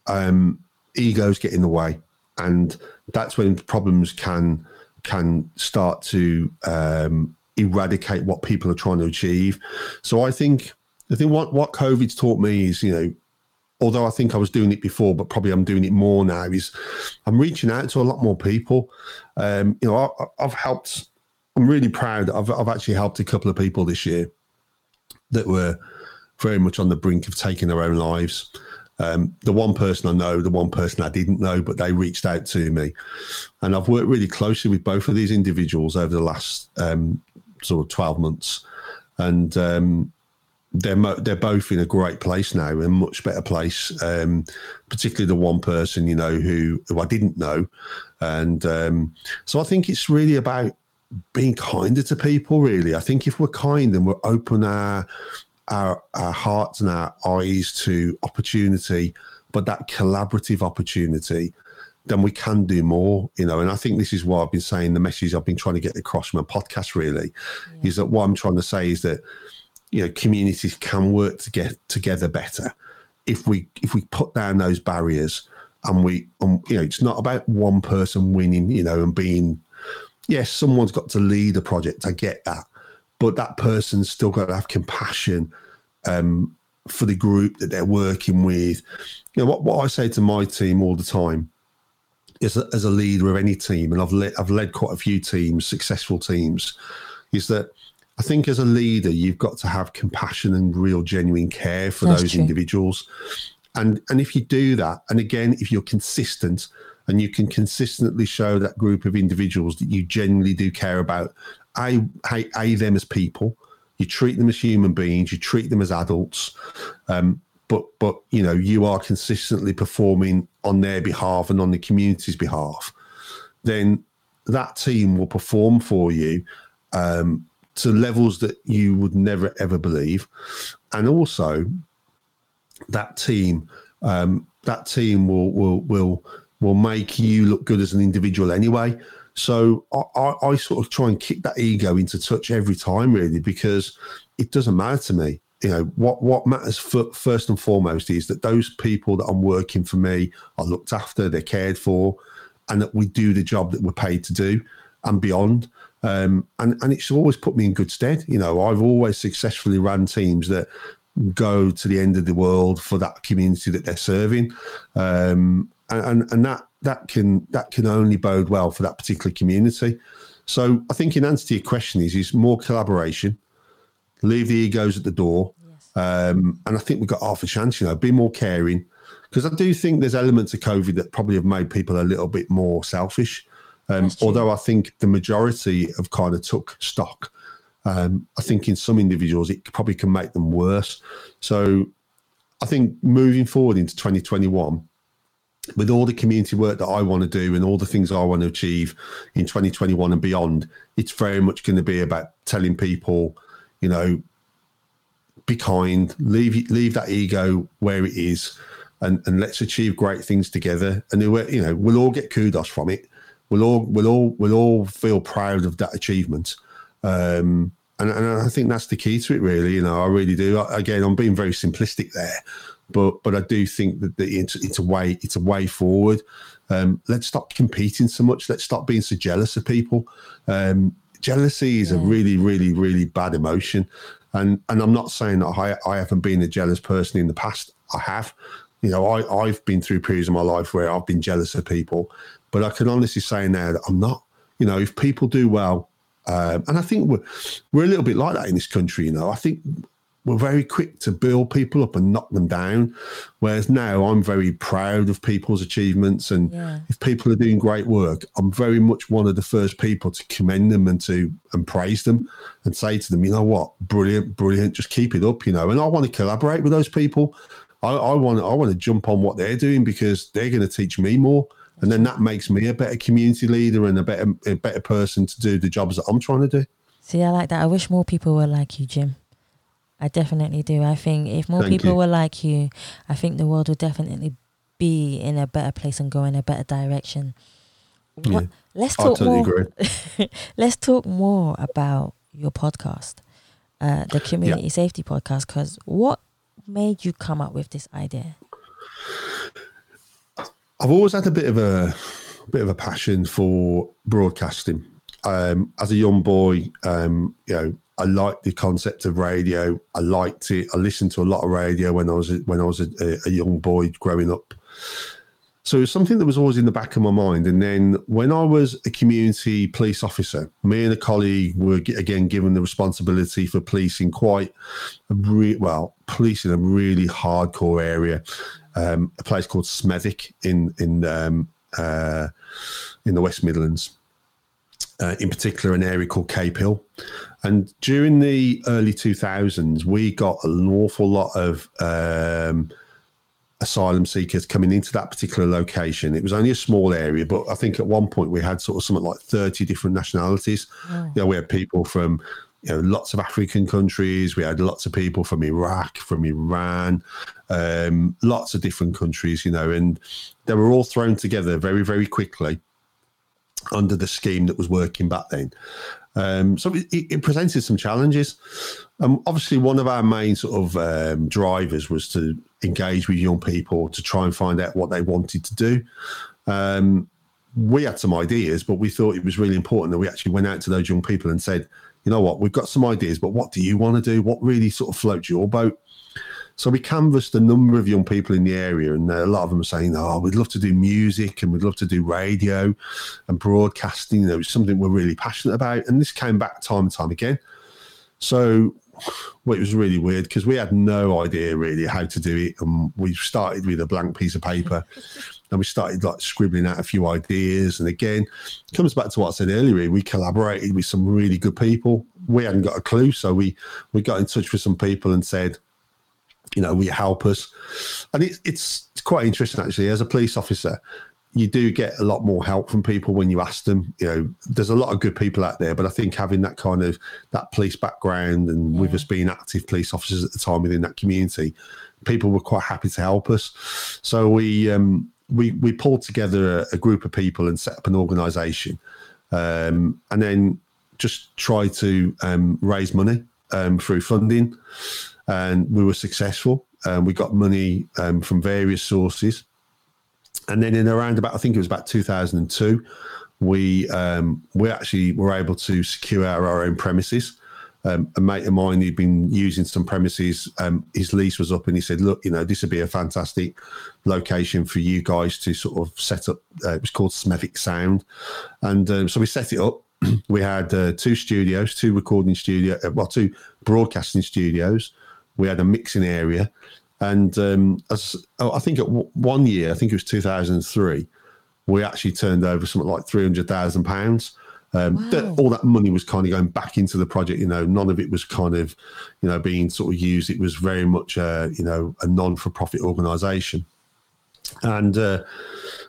um, egos get in the way, and that's when problems can can start to um, eradicate what people are trying to achieve. So I think I think what what COVID's taught me is you know. Although I think I was doing it before, but probably I'm doing it more now. Is I'm reaching out to a lot more people. Um, you know, I, I've helped. I'm really proud. I've I've actually helped a couple of people this year that were very much on the brink of taking their own lives. Um, the one person I know, the one person I didn't know, but they reached out to me, and I've worked really closely with both of these individuals over the last um, sort of 12 months. And um, they're mo- they're both in a great place now, a much better place. Um, particularly the one person, you know, who who I didn't know, and um, so I think it's really about being kinder to people. Really, I think if we're kind and we're open our our our hearts and our eyes to opportunity, but that collaborative opportunity, then we can do more, you know. And I think this is what I've been saying. The message I've been trying to get across from a podcast really yeah. is that what I'm trying to say is that you know communities can work to get together better if we if we put down those barriers and we um, you know it's not about one person winning, you know, and being yes, someone's got to lead a project. I get that, but that person's still got to have compassion um, for the group that they're working with. You know what what I say to my team all the time a, as a leader of any team, and I've led I've led quite a few teams, successful teams, is that I think as a leader you've got to have compassion and real genuine care for That's those true. individuals, and and if you do that, and again if you're consistent and you can consistently show that group of individuals that you genuinely do care about, a a, a them as people, you treat them as human beings, you treat them as adults. Um, but but you know you are consistently performing on their behalf and on the community's behalf, then that team will perform for you um, to levels that you would never ever believe, and also that team um, that team will will will will make you look good as an individual anyway. So I, I, I sort of try and kick that ego into touch every time, really, because it doesn't matter to me. You know what? What matters first and foremost is that those people that I'm working for me are looked after, they're cared for, and that we do the job that we're paid to do and beyond. Um, and and it's always put me in good stead. You know, I've always successfully run teams that go to the end of the world for that community that they're serving, um, and, and and that that can that can only bode well for that particular community. So I think in answer to your question is is more collaboration, leave the egos at the door, yes. um, and I think we've got half a chance. You know, be more caring because I do think there's elements of COVID that probably have made people a little bit more selfish. Um, although I think the majority have kind of took stock. Um, I think in some individuals it probably can make them worse. So I think moving forward into 2021, with all the community work that I want to do and all the things I want to achieve in 2021 and beyond, it's very much going to be about telling people, you know, be kind, leave leave that ego where it is, and and let's achieve great things together. And you know, we'll all get kudos from it. We'll all we'll all we'll all feel proud of that achievement. Um, and, and I think that's the key to it, really. You know, I really do. Again, I'm being very simplistic there, but but I do think that the, it's, it's a way it's a way forward. Um, let's stop competing so much. Let's stop being so jealous of people. Um, jealousy is yeah. a really really really bad emotion, and and I'm not saying that I I haven't been a jealous person in the past. I have. You know, I I've been through periods of my life where I've been jealous of people, but I can honestly say now that I'm not. You know, if people do well, um, and I think we're we're a little bit like that in this country. You know, I think we're very quick to build people up and knock them down. Whereas now I'm very proud of people's achievements. And yeah. if people are doing great work, I'm very much one of the first people to commend them and to and praise them and say to them, you know what, brilliant, brilliant, just keep it up, you know. And I want to collaborate with those people. I, I want I want to jump on what they're doing because they're going to teach me more. And then that makes me a better community leader and a better a better person to do the jobs that I'm trying to do. See, I like that. I wish more people were like you, Jim. I definitely do. I think if more Thank people you. were like you, I think the world would definitely be in a better place and go in a better direction. What, yeah, let's talk totally more. (laughs) let's talk more about your podcast, uh, the Community yeah. Safety Podcast. Because what made you come up with this idea? I've always had a bit of a bit of a passion for broadcasting. Um, as a young boy, um, you know, I liked the concept of radio. I liked it. I listened to a lot of radio when I was when I was a, a young boy growing up. So it was something that was always in the back of my mind. And then when I was a community police officer, me and a colleague were again given the responsibility for policing quite a re- well, policing a really hardcore area, um, a place called Smethwick in in um, uh, in the West Midlands uh, in particular an area called Cape Hill. And during the early 2000s, we got an awful lot of um, asylum seekers coming into that particular location. It was only a small area, but I think at one point we had sort of something like 30 different nationalities. Oh. You know, we had people from you know lots of African countries. We had lots of people from Iraq, from Iran, um, lots of different countries. You know, and they were all thrown together very, very quickly under the scheme that was working back then. Um, so it, it, presented some challenges. Um, obviously, one of our main sort of um, drivers was to engage with young people to try and find out what they wanted to do. Um, we had some ideas, but we thought it was really important that we actually went out to those young people and said, you know what, we've got some ideas, but what do you want to do? What really sort of floats your boat? So we canvassed a number of young people in the area, and a lot of them were saying, "Oh, we'd love to do music and we'd love to do radio and broadcasting. You know, it's something we're really passionate about." And this came back time and time again. So well, it was really weird because we had no idea really how to do it, and we started with a blank piece of paper. And we started like scribbling out a few ideas. And again, comes back to what I said earlier. We collaborated with some really good people. We hadn't got a clue, so we we got in touch with some people and said, you know, will you help us? And it's it's quite interesting actually. As a police officer, you do get a lot more help from people when you ask them. You know, there's a lot of good people out there, but I think having that kind of that police background and yeah. with us being active police officers at the time within that community, people were quite happy to help us. So we um, we we pulled together a, a group of people and set up an organisation. um, and then just try to um, raise money um, through funding, and we were successful. Um, we got money um, from various sources, and then in around about I think it was about 2002, we um, we actually were able to secure our, our own premises. Um, a mate of mine who'd been using some premises, um, his lease was up, and he said, "Look, you know, this would be a fantastic location for you guys to sort of set up." Uh, it was called Smethwick Sound, and um, so we set it up. (clears throat) we had uh, two studios, two recording studio, uh, well, two broadcasting studios. We had a mixing area, and um, as, oh, I think at w- one year, I think it was 2003, we actually turned over something like 300,000 pounds. Um, Wow. that, all that money was kind of going back into the project. You know, none of it was kind of, you know, being sort of used. It was very much, a, you know, a non-for-profit organisation, and uh,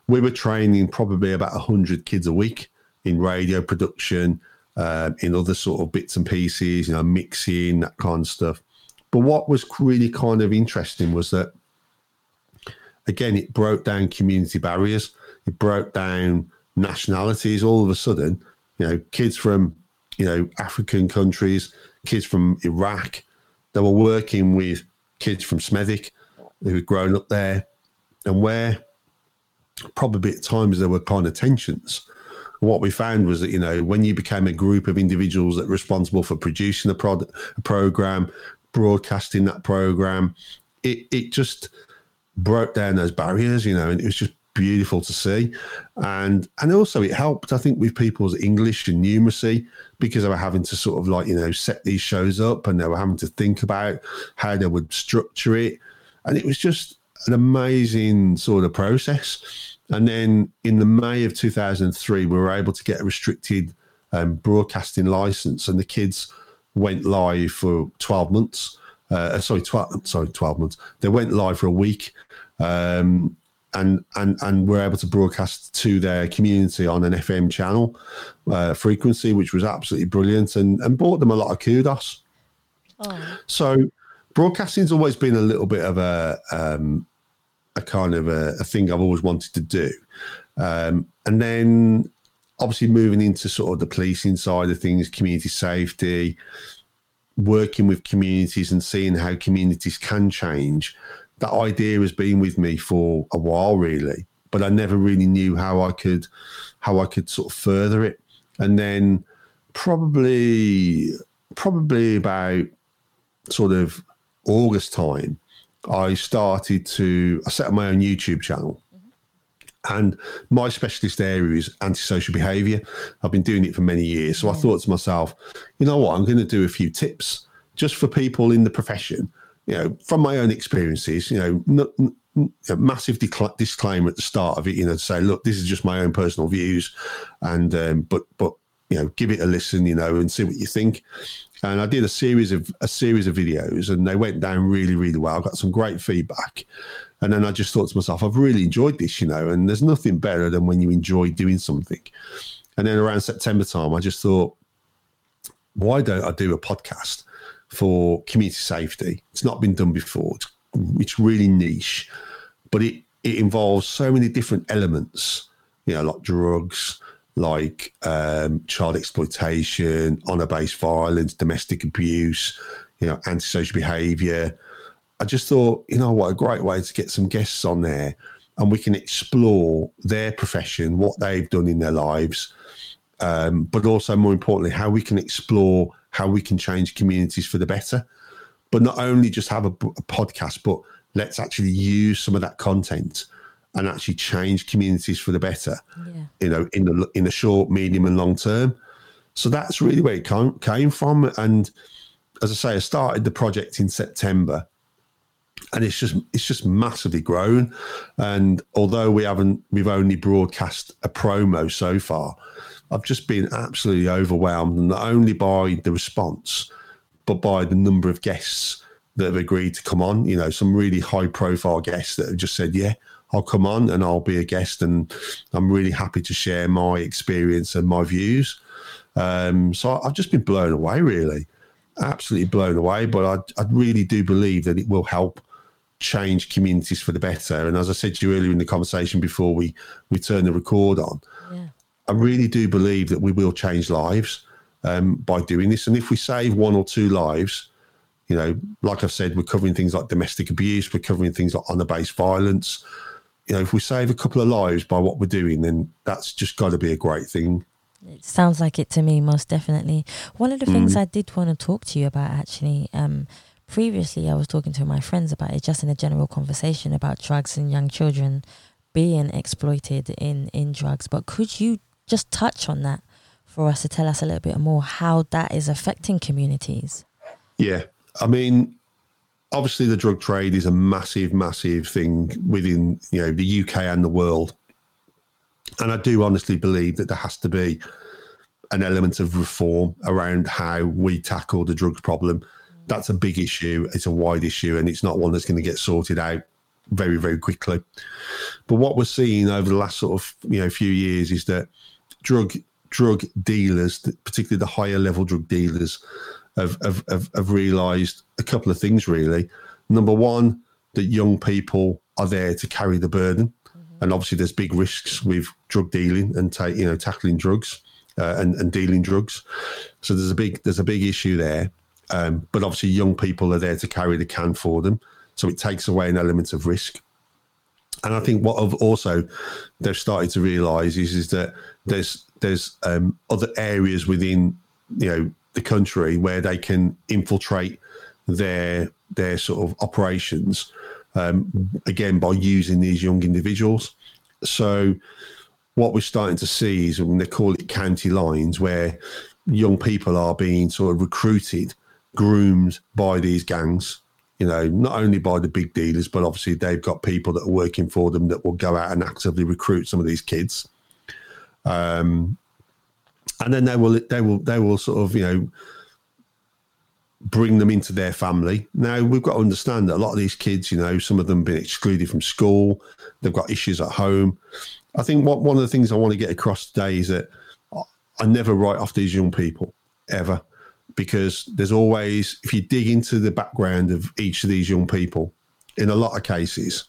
we were training probably about hundred kids a week in radio production, uh, in other sort of bits and pieces, you know, mixing that kind of stuff. But what was really kind of interesting was that, again, it broke down community barriers. It broke down nationalities. All of a sudden, you know, kids from, you know, African countries, kids from Iraq, they were working with kids from Smethwick who had grown up there, and where probably at times there were kind of tensions. What we found was that you know when you became a group of individuals that were responsible for producing a, prod- a program, broadcasting that program, it it just broke down those barriers, you know, and it was just beautiful to see. And and also it helped, I think, with people's English and numeracy because they were having to sort of like, you know, set these shows up and they were having to think about how they would structure it. And it was just an amazing sort of process. And then in the May of 2003, we were able to get a restricted um, broadcasting license, and the kids went live for 12 months. Uh, sorry, 12, sorry, 12 months. They went live for a week. Um, and and and were able to broadcast to their community on an FM channel uh, frequency, which was absolutely brilliant, and and brought them a lot of kudos. Oh, So broadcasting's always been a little bit of a um, a kind of a, a thing I've always wanted to do, um, and then obviously moving into sort of the policing side of things, community safety, working with communities and seeing how communities can change. That idea has been with me for a while, really, but I never really knew how I could how I could sort of further it. And then probably probably about sort of August time, I started to I set up my own YouTube channel. And my specialist area is antisocial behavior. I've been doing it for many years. So I thought to myself, you know what, I'm going to do a few tips just for people in the profession, you know, from my own experiences, you know, a massive decl- disclaimer at the start of it, you know, to say, look, this is just my own personal views. And, um, but, but, you know, give it a listen, you know, and see what you think. And I did a series of a series of videos, and they went down really, really well. I got some great feedback, and then I just thought to myself, I've really enjoyed this, you know. And there's nothing better than when you enjoy doing something. And then around September time, I just thought, why don't I do a podcast for community safety? It's not been done before. It's, it's really niche, but it it involves so many different elements, you know, like drugs, like um, child exploitation, honor-based violence, domestic abuse, you know, antisocial behaviour. I just thought, you know what, a great way to get some guests on there, and we can explore their profession, what they've done in their lives, um, but also more importantly, how we can explore how we can change communities for the better. But not only just have a, a podcast, but let's actually use some of that content and actually change communities for the better yeah. you know, in the in the short, medium, and long term. So that's really where it came, came from. And as I say, I started the project in September, and it's just it's just massively grown. And although we haven't, we've only broadcast a promo so far. I've just been absolutely overwhelmed, not only by the response, but by the number of guests that have agreed to come on. You know, some really high profile guests that have just said, "Yeah, I'll come on and I'll be a guest," and I'm really happy to share my experience and my views. Um, so I've just been blown away, really, absolutely blown away. But I, I really do believe that it will help change communities for the better. And as I said to you earlier in the conversation before we we turn the record on, Yeah. I really do believe that we will change lives um, by doing this. And if we save one or two lives, you know, like I've said, we're covering things like domestic abuse, we're covering things like honor based violence. You know, if we save a couple of lives by what we're doing, then that's just got to be a great thing. It sounds like it to me, most definitely. One of the mm. things I did want to talk to you about actually, um, previously I was talking to my friends about it just in a general conversation about drugs and young children being exploited in, in drugs. But could you just touch on that for us to tell us a little bit more how that is affecting communities? Yeah. I mean, obviously the drug trade is a massive, massive thing within, you know, the UK and the world. And I do honestly believe that there has to be an element of reform around how we tackle the drugs problem. That's a big issue. It's a wide issue, and it's not one that's going to get sorted out very, very quickly. But what we're seeing over the last sort of you know few years is that drug drug dealers, particularly the higher level drug dealers, have have, have, have realised a couple of things really. Number one, that young people are there to carry the burden, mm-hmm. and obviously there's big risks with drug dealing and ta- you know tackling drugs uh, and and dealing drugs. So there's a big there's a big issue there. Um, but obviously, young people are there to carry the can for them, so it takes away an element of risk. And I think what I've also they've started to realise is is that there's there's um, other areas within you know the country where they can infiltrate their their sort of operations um, again by using these young individuals. So what we're starting to see is when they call it county lines, where young people are being sort of recruited, groomed by these gangs. You know, not only by the big dealers, but obviously they've got people that are working for them that will go out and actively recruit some of these kids. Um, and then they will they will they will sort of you know bring them into their family. Now we've got to understand that a lot of these kids, you know, some of them have been excluded from school, they've got issues at home. I think what one of the things I want to get across today is that I never write off these young people ever, because there's always if you dig into the background of each of these young people, in a lot of cases,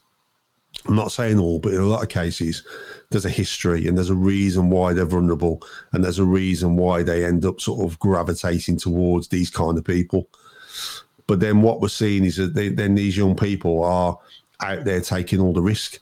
I'm not saying all, but in a lot of cases, there's a history and there's a reason why they're vulnerable and there's a reason why they end up sort of gravitating towards these kind of people. But then what we're seeing is that they, then these young people are out there taking all the risk.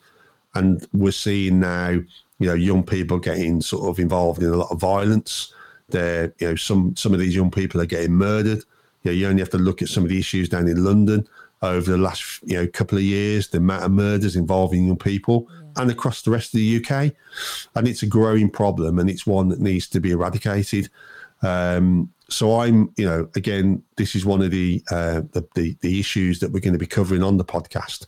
And we're seeing now, you know, young people getting sort of involved in a lot of violence. They're, you know, some some of these young people are getting murdered. You know, you only have to look at some of the issues down in London over the last you know couple of years, the amount of murders involving young people, yeah. and across the rest of the UK, and it's a growing problem, and it's one that needs to be eradicated. Um, so I'm, you know, again, this is one of the, uh, the, the the issues that we're going to be covering on the podcast.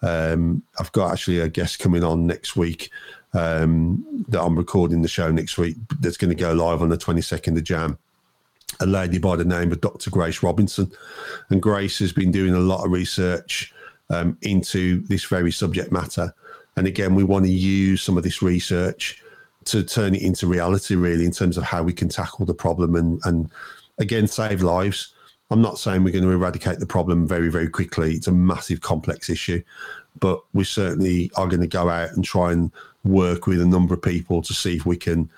Um, I've got actually a guest coming on next week um, that I'm recording the show next week. That's going to go live on the 22nd of Jan a lady by the name of Dr. Grace Robinson. And Grace has been doing a lot of research um, into this very subject matter. And again, we want to use some of this research to turn it into reality, really, in terms of how we can tackle the problem and, and again, save lives. I'm not saying we're going to eradicate the problem very, very quickly. It's a massive, complex issue, but we certainly are going to go out and try and work with a number of people to see if we can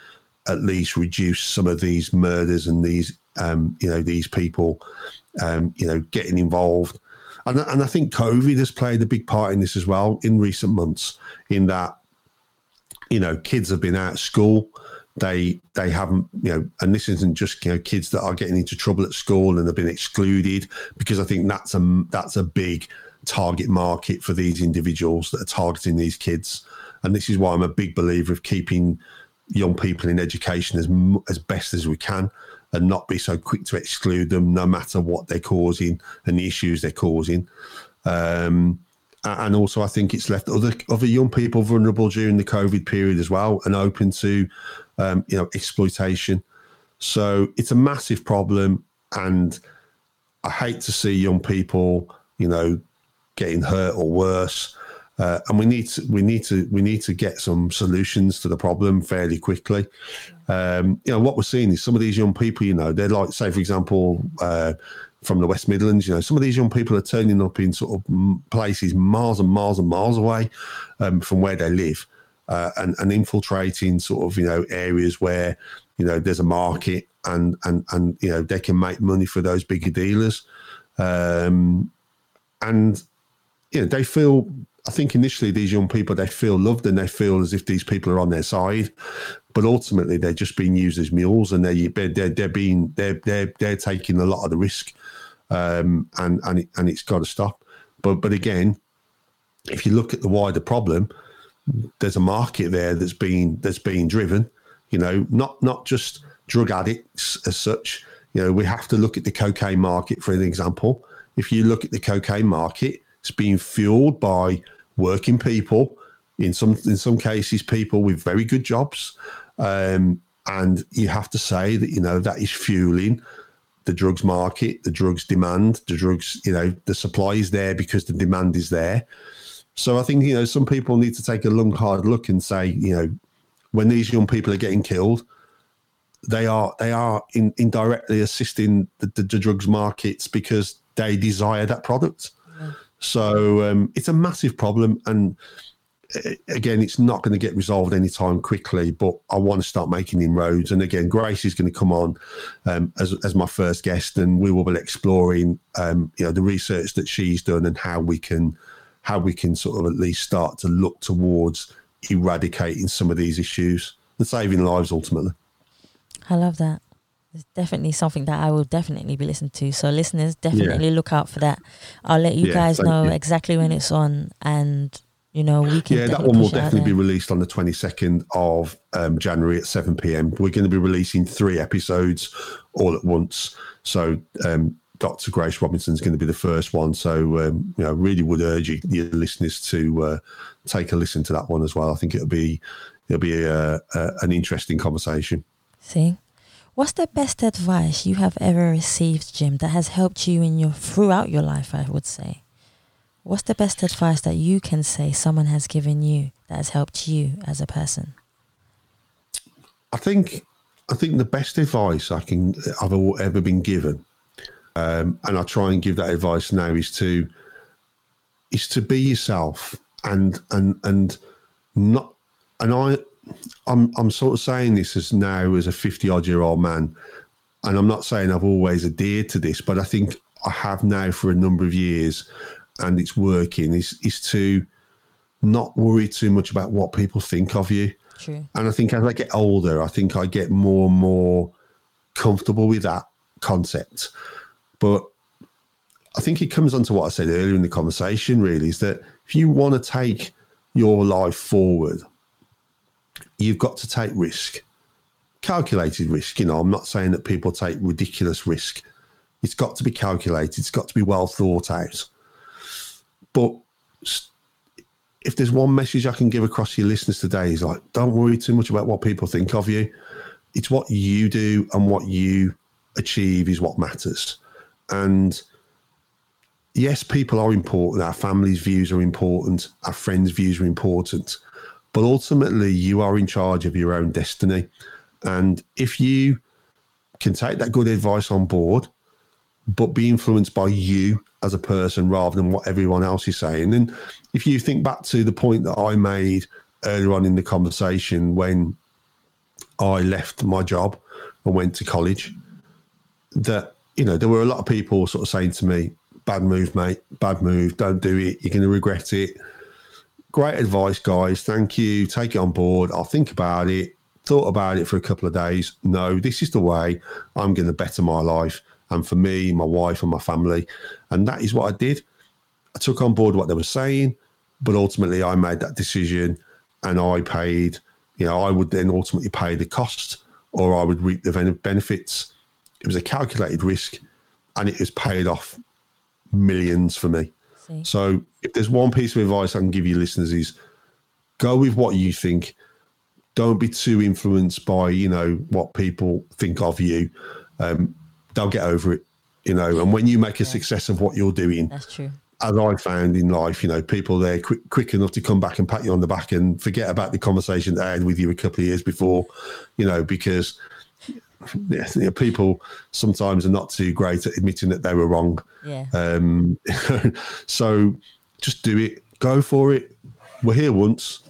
at least reduce some of these murders and these um, you know these people um, you know getting involved. And, and I think COVID has played a big part in this as well in recent months in that you know kids have been out of school. They they haven't you know and this isn't just you know kids that are getting into trouble at school and have been excluded because I think that's a that's a big target market for these individuals that are targeting these kids and this is why I'm a big believer of keeping young people in education as as best as we can and not be so quick to exclude them no matter what they're causing and the issues they're causing. Um, and also I think it's left other other young people vulnerable during the COVID period as well and open to um, you know exploitation. So it's a massive problem and I hate to see young people you know getting hurt or worse uh, and we need to we need to we need to get some solutions to the problem fairly quickly. Um, you know what we're seeing is some of these young people. You know, they're like, say, for example, uh, from the West Midlands. You know, some of these young people are turning up in sort of places miles and miles and miles away um, from where they live. uh, and, and infiltrating sort of you know areas where you know there's a market and and and you know they can make money for those bigger dealers, um, and you know they feel. I think initially these young people they feel loved and they feel as if these people are on their side, but ultimately they're just being used as mules and they're they're, they're being they're they're they're taking a lot of the risk, um, and and it, and it's got to stop. But but again, if you look at the wider problem, there's a market there that's being that's being driven. You know, not not just drug addicts as such. You know, we have to look at the cocaine market for an example. If you look at the cocaine market, it's being fueled by working people. In some in some cases, people with very good jobs, um, and you have to say that you know that is fueling the drugs market, the drugs demand, the drugs. You know, the supply is there because the demand is there. So I think you know some people need to take a long, hard look and say, you know, when these young people are getting killed, they are they are in, indirectly assisting the, the, the, drugs markets because they desire that product. So um, it's a massive problem, and uh, again, it's not going to get resolved anytime quickly. But I want to start making inroads. And again, Grace is going to come on um, as as my first guest, and we will be exploring um, you know the research that she's done and how we can how we can sort of at least start to look towards eradicating some of these issues and saving lives ultimately. I love that. It's definitely something that I will definitely be listening to. So listeners, definitely yeah. look out for that. I'll let you yeah, guys know you. exactly when it's on and you know we can yeah that one will definitely be released on the 22nd of um, january at 7 p.m we're going to be releasing three episodes all at once so um, Dr. Grace Robinson is going to be the first one. So, um, you know, really would urge you, your listeners to uh, take a listen to that one as well. I think it'll be it'll be a, a, an interesting conversation. See, what's the best advice you have ever received, Jim, that has helped you in your throughout your life? I would say. What's the best advice that you can say someone has given you that has helped you as a person? I think I think the best advice I can I've ever been given um, and I try and give that advice now is to is to be yourself and and and not and I I'm I'm sort of saying this as now as a 50 odd year old man and I'm not saying I've always adhered to this but I think I have now for a number of years and it's working is is to not worry too much about what people think of you. True. And I think as I get older, I think I get more and more comfortable with that concept. But I think it comes on to what I said earlier in the conversation, really, is that if you want to take your life forward, you've got to take risk, calculated risk. You know, I'm not saying that people take ridiculous risk. It's got to be calculated, it's got to be well thought out. But if there's one message I can give across to your listeners today, is like, don't worry too much about what people think of you. It's what you do and what you achieve is what matters. And yes, people are important. Our family's views are important. Our friends' views are important. But ultimately, you are in charge of your own destiny. And if you can take that good advice on board, but be influenced by you as a person rather than what everyone else is saying. And if you think back to the point that I made earlier on in the conversation when I left my job and went to college, that you know, there were a lot of people sort of saying to me, bad move, mate, bad move, don't do it, you're going to regret it. Great advice, guys. Thank you. Take it on board. I'll think about it. Thought about it for a couple of days. No, this is the way I'm going to better my life and for me, my wife, and my family. And that is what I did. I took on board what they were saying, but ultimately I made that decision and I paid, you know, I would then ultimately pay the cost or I would reap the benefits it was a calculated risk and it has paid off millions for me. So if there's one piece of advice I can give you listeners is go with what you think. Don't be too influenced by, you know, what people think of you. Um, they'll get over it, you know, and when you make a yeah. success of what you're doing, that's true. As I found in life, you know, people there quick, quick enough to come back and pat you on the back and forget about the conversation they had with you a couple of years before, you know, because yeah, people sometimes are not too great at admitting that they were wrong. Yeah. Um, (laughs) so just do it. Go for it. We're here once,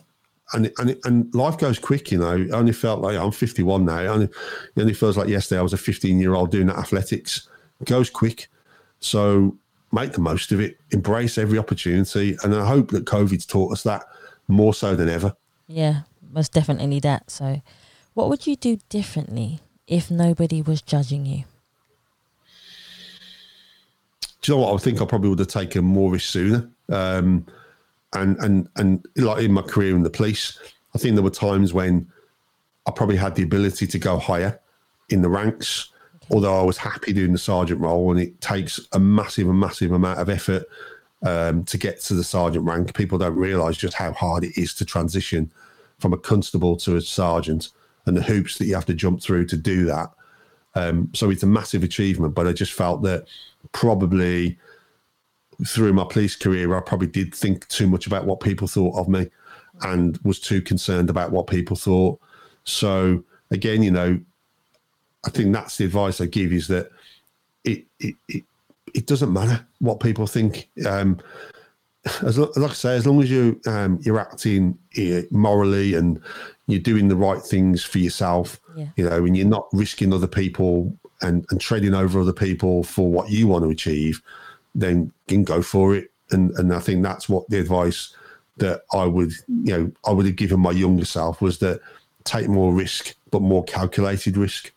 and and and life goes quick, you know. I only felt like I'm 51 now. It only, it only feels like yesterday I was a 15 year old doing that athletics. It goes quick, so make the most of it. Embrace every opportunity, and I hope that COVID's taught us that more so than ever. Yeah, most definitely that. So, what would you do differently if nobody was judging you? Do you know what? I think I probably would have taken more risk sooner. Um, and and and like in my career in the police, I think there were times when I probably had the ability to go higher in the ranks. Okay. Although I was happy doing the sergeant role, and it takes a massive, a massive amount of effort um, to get to the sergeant rank. People don't realise just how hard it is to transition from a constable to a sergeant, and the hoops that you have to jump through to do that. Um, so it's a massive achievement, but I just felt that probably through my police career, I probably did think too much about what people thought of me and was too concerned about what people thought. So again, you know, I think that's the advice I give is that it it it, it doesn't matter what people think. Um, as like I say, as long as you um, you're acting eh, morally and you're doing the right things for yourself, yeah. you know, and you're not risking other people and, and treading over other people for what you want to achieve, then can go for it. And and I think that's what the advice that I would you know I would have given my younger self was that take more risk, but more calculated risk.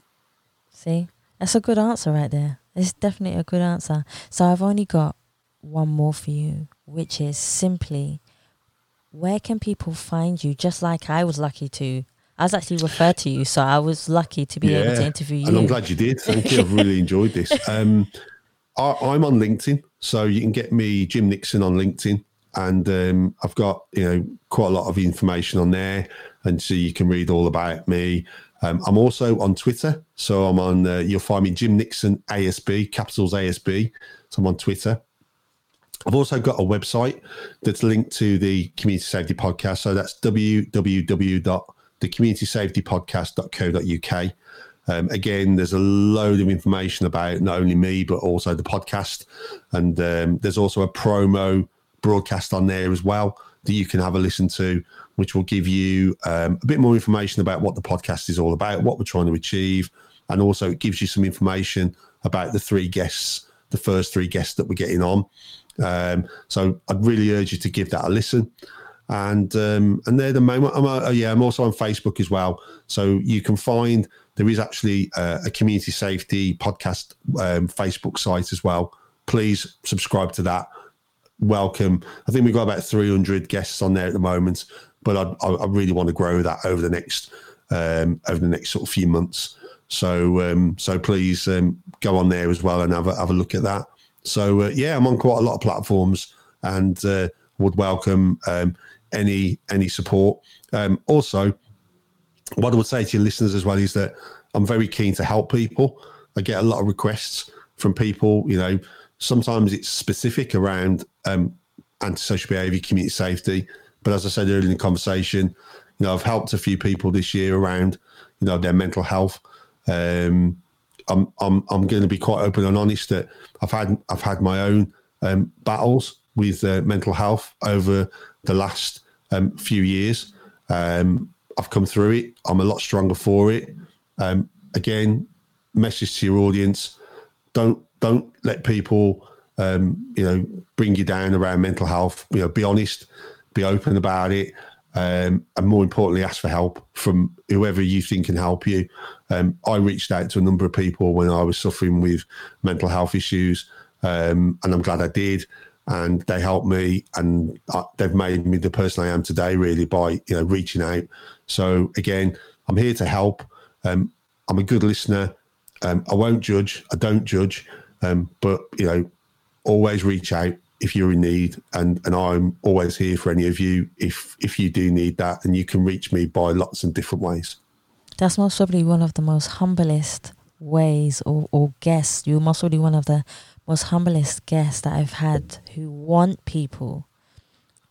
See, that's a good answer right there. It's definitely a good answer. So I've only got one more for you, which is simply where can people find you? Just like I was lucky to. I was actually referred to you, so I was lucky to be yeah, able to interview you. And I'm glad you did. Thank you. (laughs) I've really enjoyed this. Um, I, I'm on LinkedIn. So you can get me Jim Nixon on LinkedIn, and um, I've got you know quite a lot of information on there, and so you can read all about me. Um, I'm also on Twitter, so I'm on. Uh, you'll find me Jim Nixon ASB, capitals ASB. So I'm on Twitter. I've also got a website that's linked to the Community Safety Podcast. So that's www.thecommunitysafetypodcast.co.uk. Um, again, there's a load of information about not only me, but also the podcast. And um, there's also a promo broadcast on there as well that you can have a listen to, which will give you um, a bit more information about what the podcast is all about, what we're trying to achieve. And also, it gives you some information about the three guests, the first three guests that we're getting on. Um, so I'd really urge you to give that a listen and um, and they're the main I'm a, yeah, I'm also on Facebook as well. So you can find there is actually a, a community safety podcast um, Facebook site as well. Please subscribe to that. Welcome. I think we've got about 300 guests on there at the moment, but I, I really want to grow that over the next um, over the next sort of few months. So um, so please um, go on there as well and have a, have a look at that. So uh, yeah, I'm on quite a lot of platforms and uh, would welcome um, any any support. Um, also, what I would say to your listeners as well is that I'm very keen to help people. I get a lot of requests from people. You know, sometimes it's specific around um, antisocial behaviour, community safety. But as I said earlier in the conversation, you know, I've helped a few people this year around, you know, their mental health. Um, I'm I'm I'm going to be quite open and honest that I've had I've had my own um, battles with uh, mental health over the last um, few years. Um, I've come through it. I'm a lot stronger for it. Um, again, message to your audience: don't don't let people um, you know bring you down around mental health. You know, be honest, be open about it, um, and more importantly, ask for help from whoever you think can help you. Um, I reached out to a number of people when I was suffering with mental health issues, um, and I'm glad I did. And they helped me and they've made me the person I am today really by you know reaching out. So again I'm here to help. Um, I'm a good listener. Um, I won't judge. I don't judge. Um, but you know always reach out if you're in need and and I'm always here for any of you if if you do need that and you can reach me by lots of different ways that's most probably one of the most humblest ways or, or guests you're most probably one of the most humblest guests that I've had who want people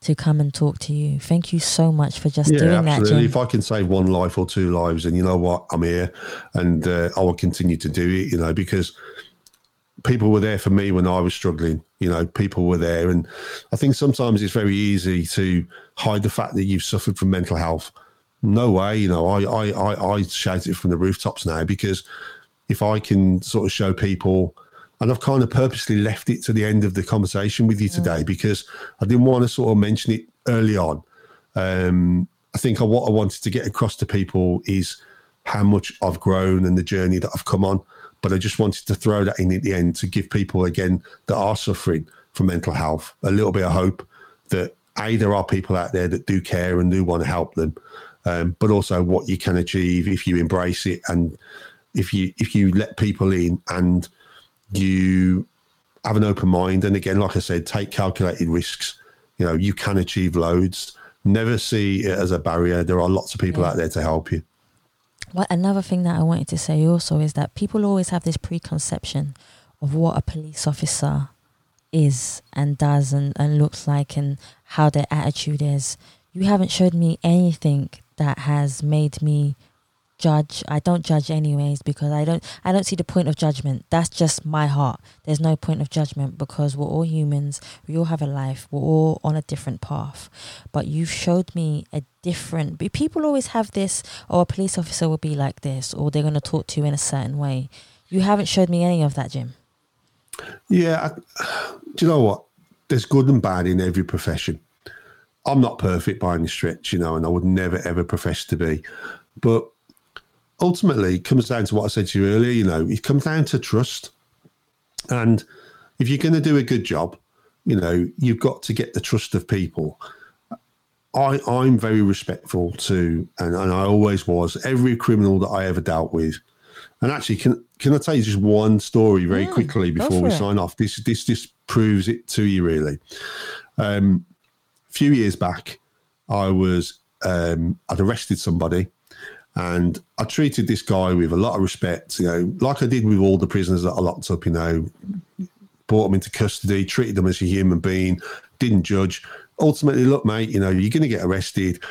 to come and talk to you. Thank you so much for just yeah, doing absolutely. that. Jim. If I can save one life or two lives, and you know what, I'm here, and uh, I will continue to do it. You know, because people were there for me when I was struggling. You know, people were there, and I think sometimes it's very easy to hide the fact that you've suffered from mental health. No way, you know, I I I, I shout it from the rooftops now because if I can sort of show people, and I've kind of purposely left it to the end of the conversation with you today because I didn't want to sort of mention it early on. Um, I think what I wanted to get across to people is how much I've grown and the journey that I've come on. But I just wanted to throw that in at the end to give people again that are suffering from mental health a little bit of hope that a there are people out there that do care and do want to help them, um, but also what you can achieve if you embrace it and if you if you let people in and you have an open mind. And again like i said take calculated risks. You know you can achieve loads. Never see it as a barrier. There are lots of people Yeah. out there to help you Well, another thing that I wanted to say also is that people always have this preconception of what a police officer is and does and, and looks like and how their attitude is. You haven't showed me anything that has made me judge. I don't judge anyways because I don't I don't see the point of judgment. That's just my heart. There's no point of judgment because we're all humans. We all have a life. We're all on a different path. But you've showed me a different people always have this or a police officer will be like this or they're going to talk to you in a certain way. You haven't showed me any of that, Jim. Yeah, I, (sighs) do you know what? There's good and bad in every profession. I'm not perfect by any stretch, you know, and I would never ever profess to be. But ultimately, it comes down to what I said to you earlier. You know, it comes down to trust. And if you're going to do a good job, you know, you've got to get the trust of people. I, I'm very respectful to, and, and I always was, every criminal that I ever dealt with. And actually, can can I tell you just one story very Yeah, quickly before we it. sign off? This this just proves it to you really. Um, a few years back, I was um, I'd arrested somebody, and I treated this guy with a lot of respect. You know, like I did with all the prisoners that I locked up. You know, brought them into custody, treated them as a human being, didn't judge. Ultimately, look, mate, you know, you're going to get arrested.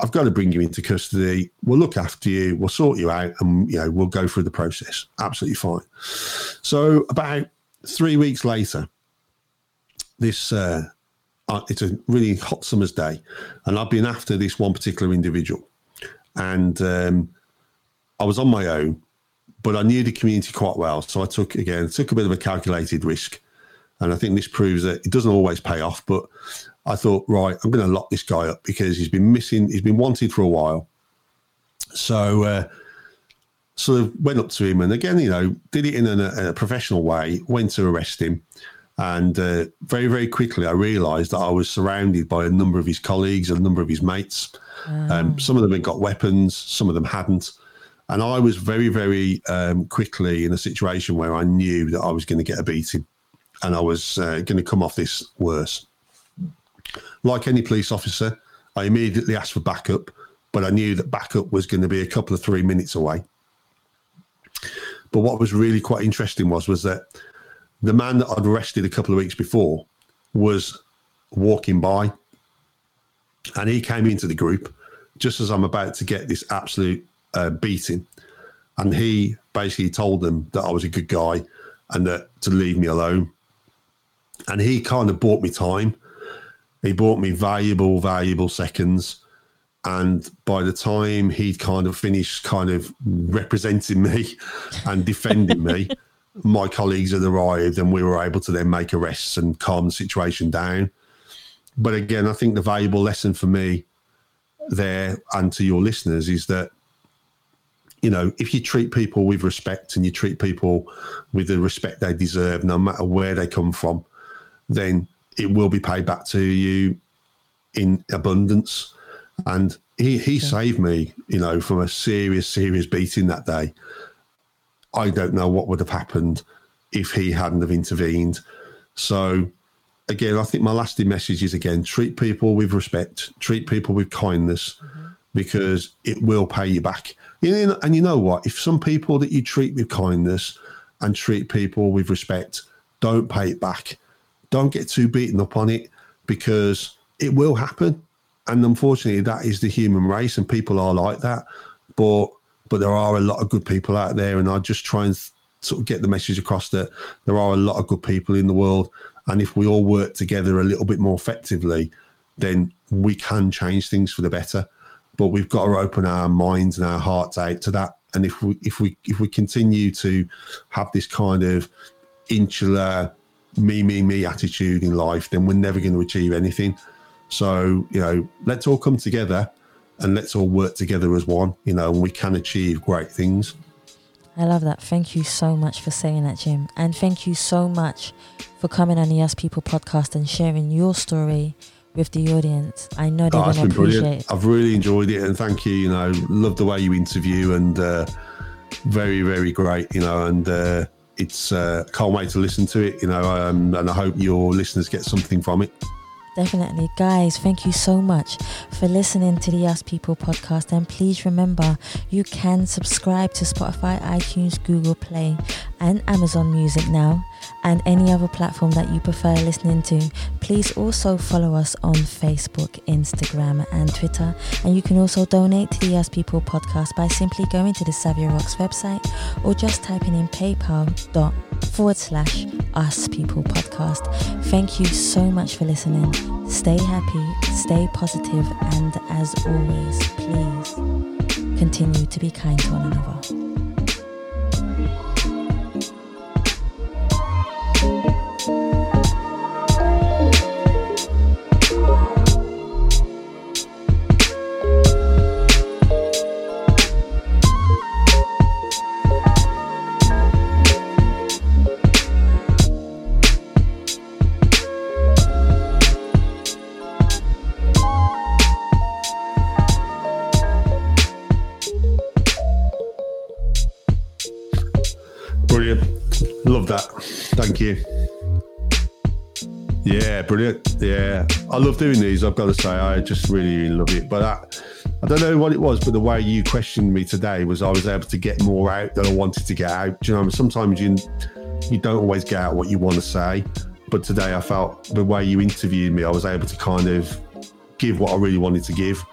I've got to bring you into custody. We'll look after you. We'll sort you out, and you know, we'll go through the process. Absolutely fine. So about three weeks later, this uh, it's a really hot summer's day, and I've been after this one particular individual, and um, I was on my own, but I knew the community quite well, so I took again took a bit of a calculated risk, and I think this proves that it doesn't always pay off. But I thought, right, I'm going to lock this guy up because he's been missing, he's been wanted for a while, so. Uh, sort of went up to him and again, you know, did it in a, a professional way, went to arrest him. And uh, very, very quickly, I realised that I was surrounded by a number of his colleagues, a number of his mates. Um, some of them had got weapons, some of them hadn't. And I was very, very um, quickly in a situation where I knew that I was going to get a beating and I was uh, going to come off this worse. Like any police officer, I immediately asked for backup, but I knew that backup was going to be a couple of three minutes away. But what was really quite interesting was was that the man that I'd arrested a couple of weeks before was walking by, and he came into the group just as I'm about to get this absolute uh, beating, and he basically told them that I was a good guy and that to leave me alone. And he kind of bought me time. He bought me valuable, valuable seconds. And by the time he'd kind of finished kind of representing me (laughs) and defending me, my colleagues had arrived and we were able to then make arrests and calm the situation down. But again, I think the valuable lesson for me there and to your listeners is that, you know, if you treat people with respect and you treat people with the respect they deserve, no matter where they come from, then it will be paid back to you in abundance. And he, he saved me, you know, from a serious, serious beating that day. I don't know what would have happened if he hadn't have intervened. So again, I think my lasting message is again, treat people with respect, treat people with kindness, because it will pay you back. And you know what? If some people that you treat with kindness and treat people with respect don't pay it back, don't get too beaten up on it because it will happen. And unfortunately, that is the human race, and people are like that. But but there are a lot of good people out there, and I just try and sort of get the message across that there are a lot of good people in the world, and if we all work together a little bit more effectively, then we can change things for the better. But we've got to open our minds and our hearts out to that. And if we if we if we continue to have this kind of insular me me me attitude in life, then we're never going to achieve anything. So you know, let's all come together and let's all work together as one. You know, and we can achieve great things. I love that. Thank you so much for saying that, Jim. And thank you so much for coming on the Us People podcast and sharing your story with the audience. I know they're oh, going to appreciate brilliant. it. I've really enjoyed it and thank you. You know, love the way you interview and uh, very, very great, you know, and uh, it's uh, can't wait to listen to it, you know, um, and I hope your listeners get something from it. Definitely. Guys, thank you so much for listening to the Us People podcast. And please remember, you can subscribe to Spotify, iTunes, Google Play, and Amazon Music now and any other platform that you prefer listening to. Please also follow us on Facebook, Instagram, and Twitter. And you can also donate to the Us People podcast by simply going to the Savia Rocks website or just typing in paypal dot forward slash us people podcast. Thank you so much for listening. Stay happy, stay positive, and as always, please continue to be kind to one another. you That thank you. Yeah, brilliant. Yeah, I love doing these. I've got to say, I just really, really love it. But I, I don't know what it was, but the way you questioned me today was I was able to get more out than I wanted to get out. Do you know, sometimes you you don't always get out what you want to say, but today I felt the way you interviewed me, I was able to kind of give what I really wanted to give.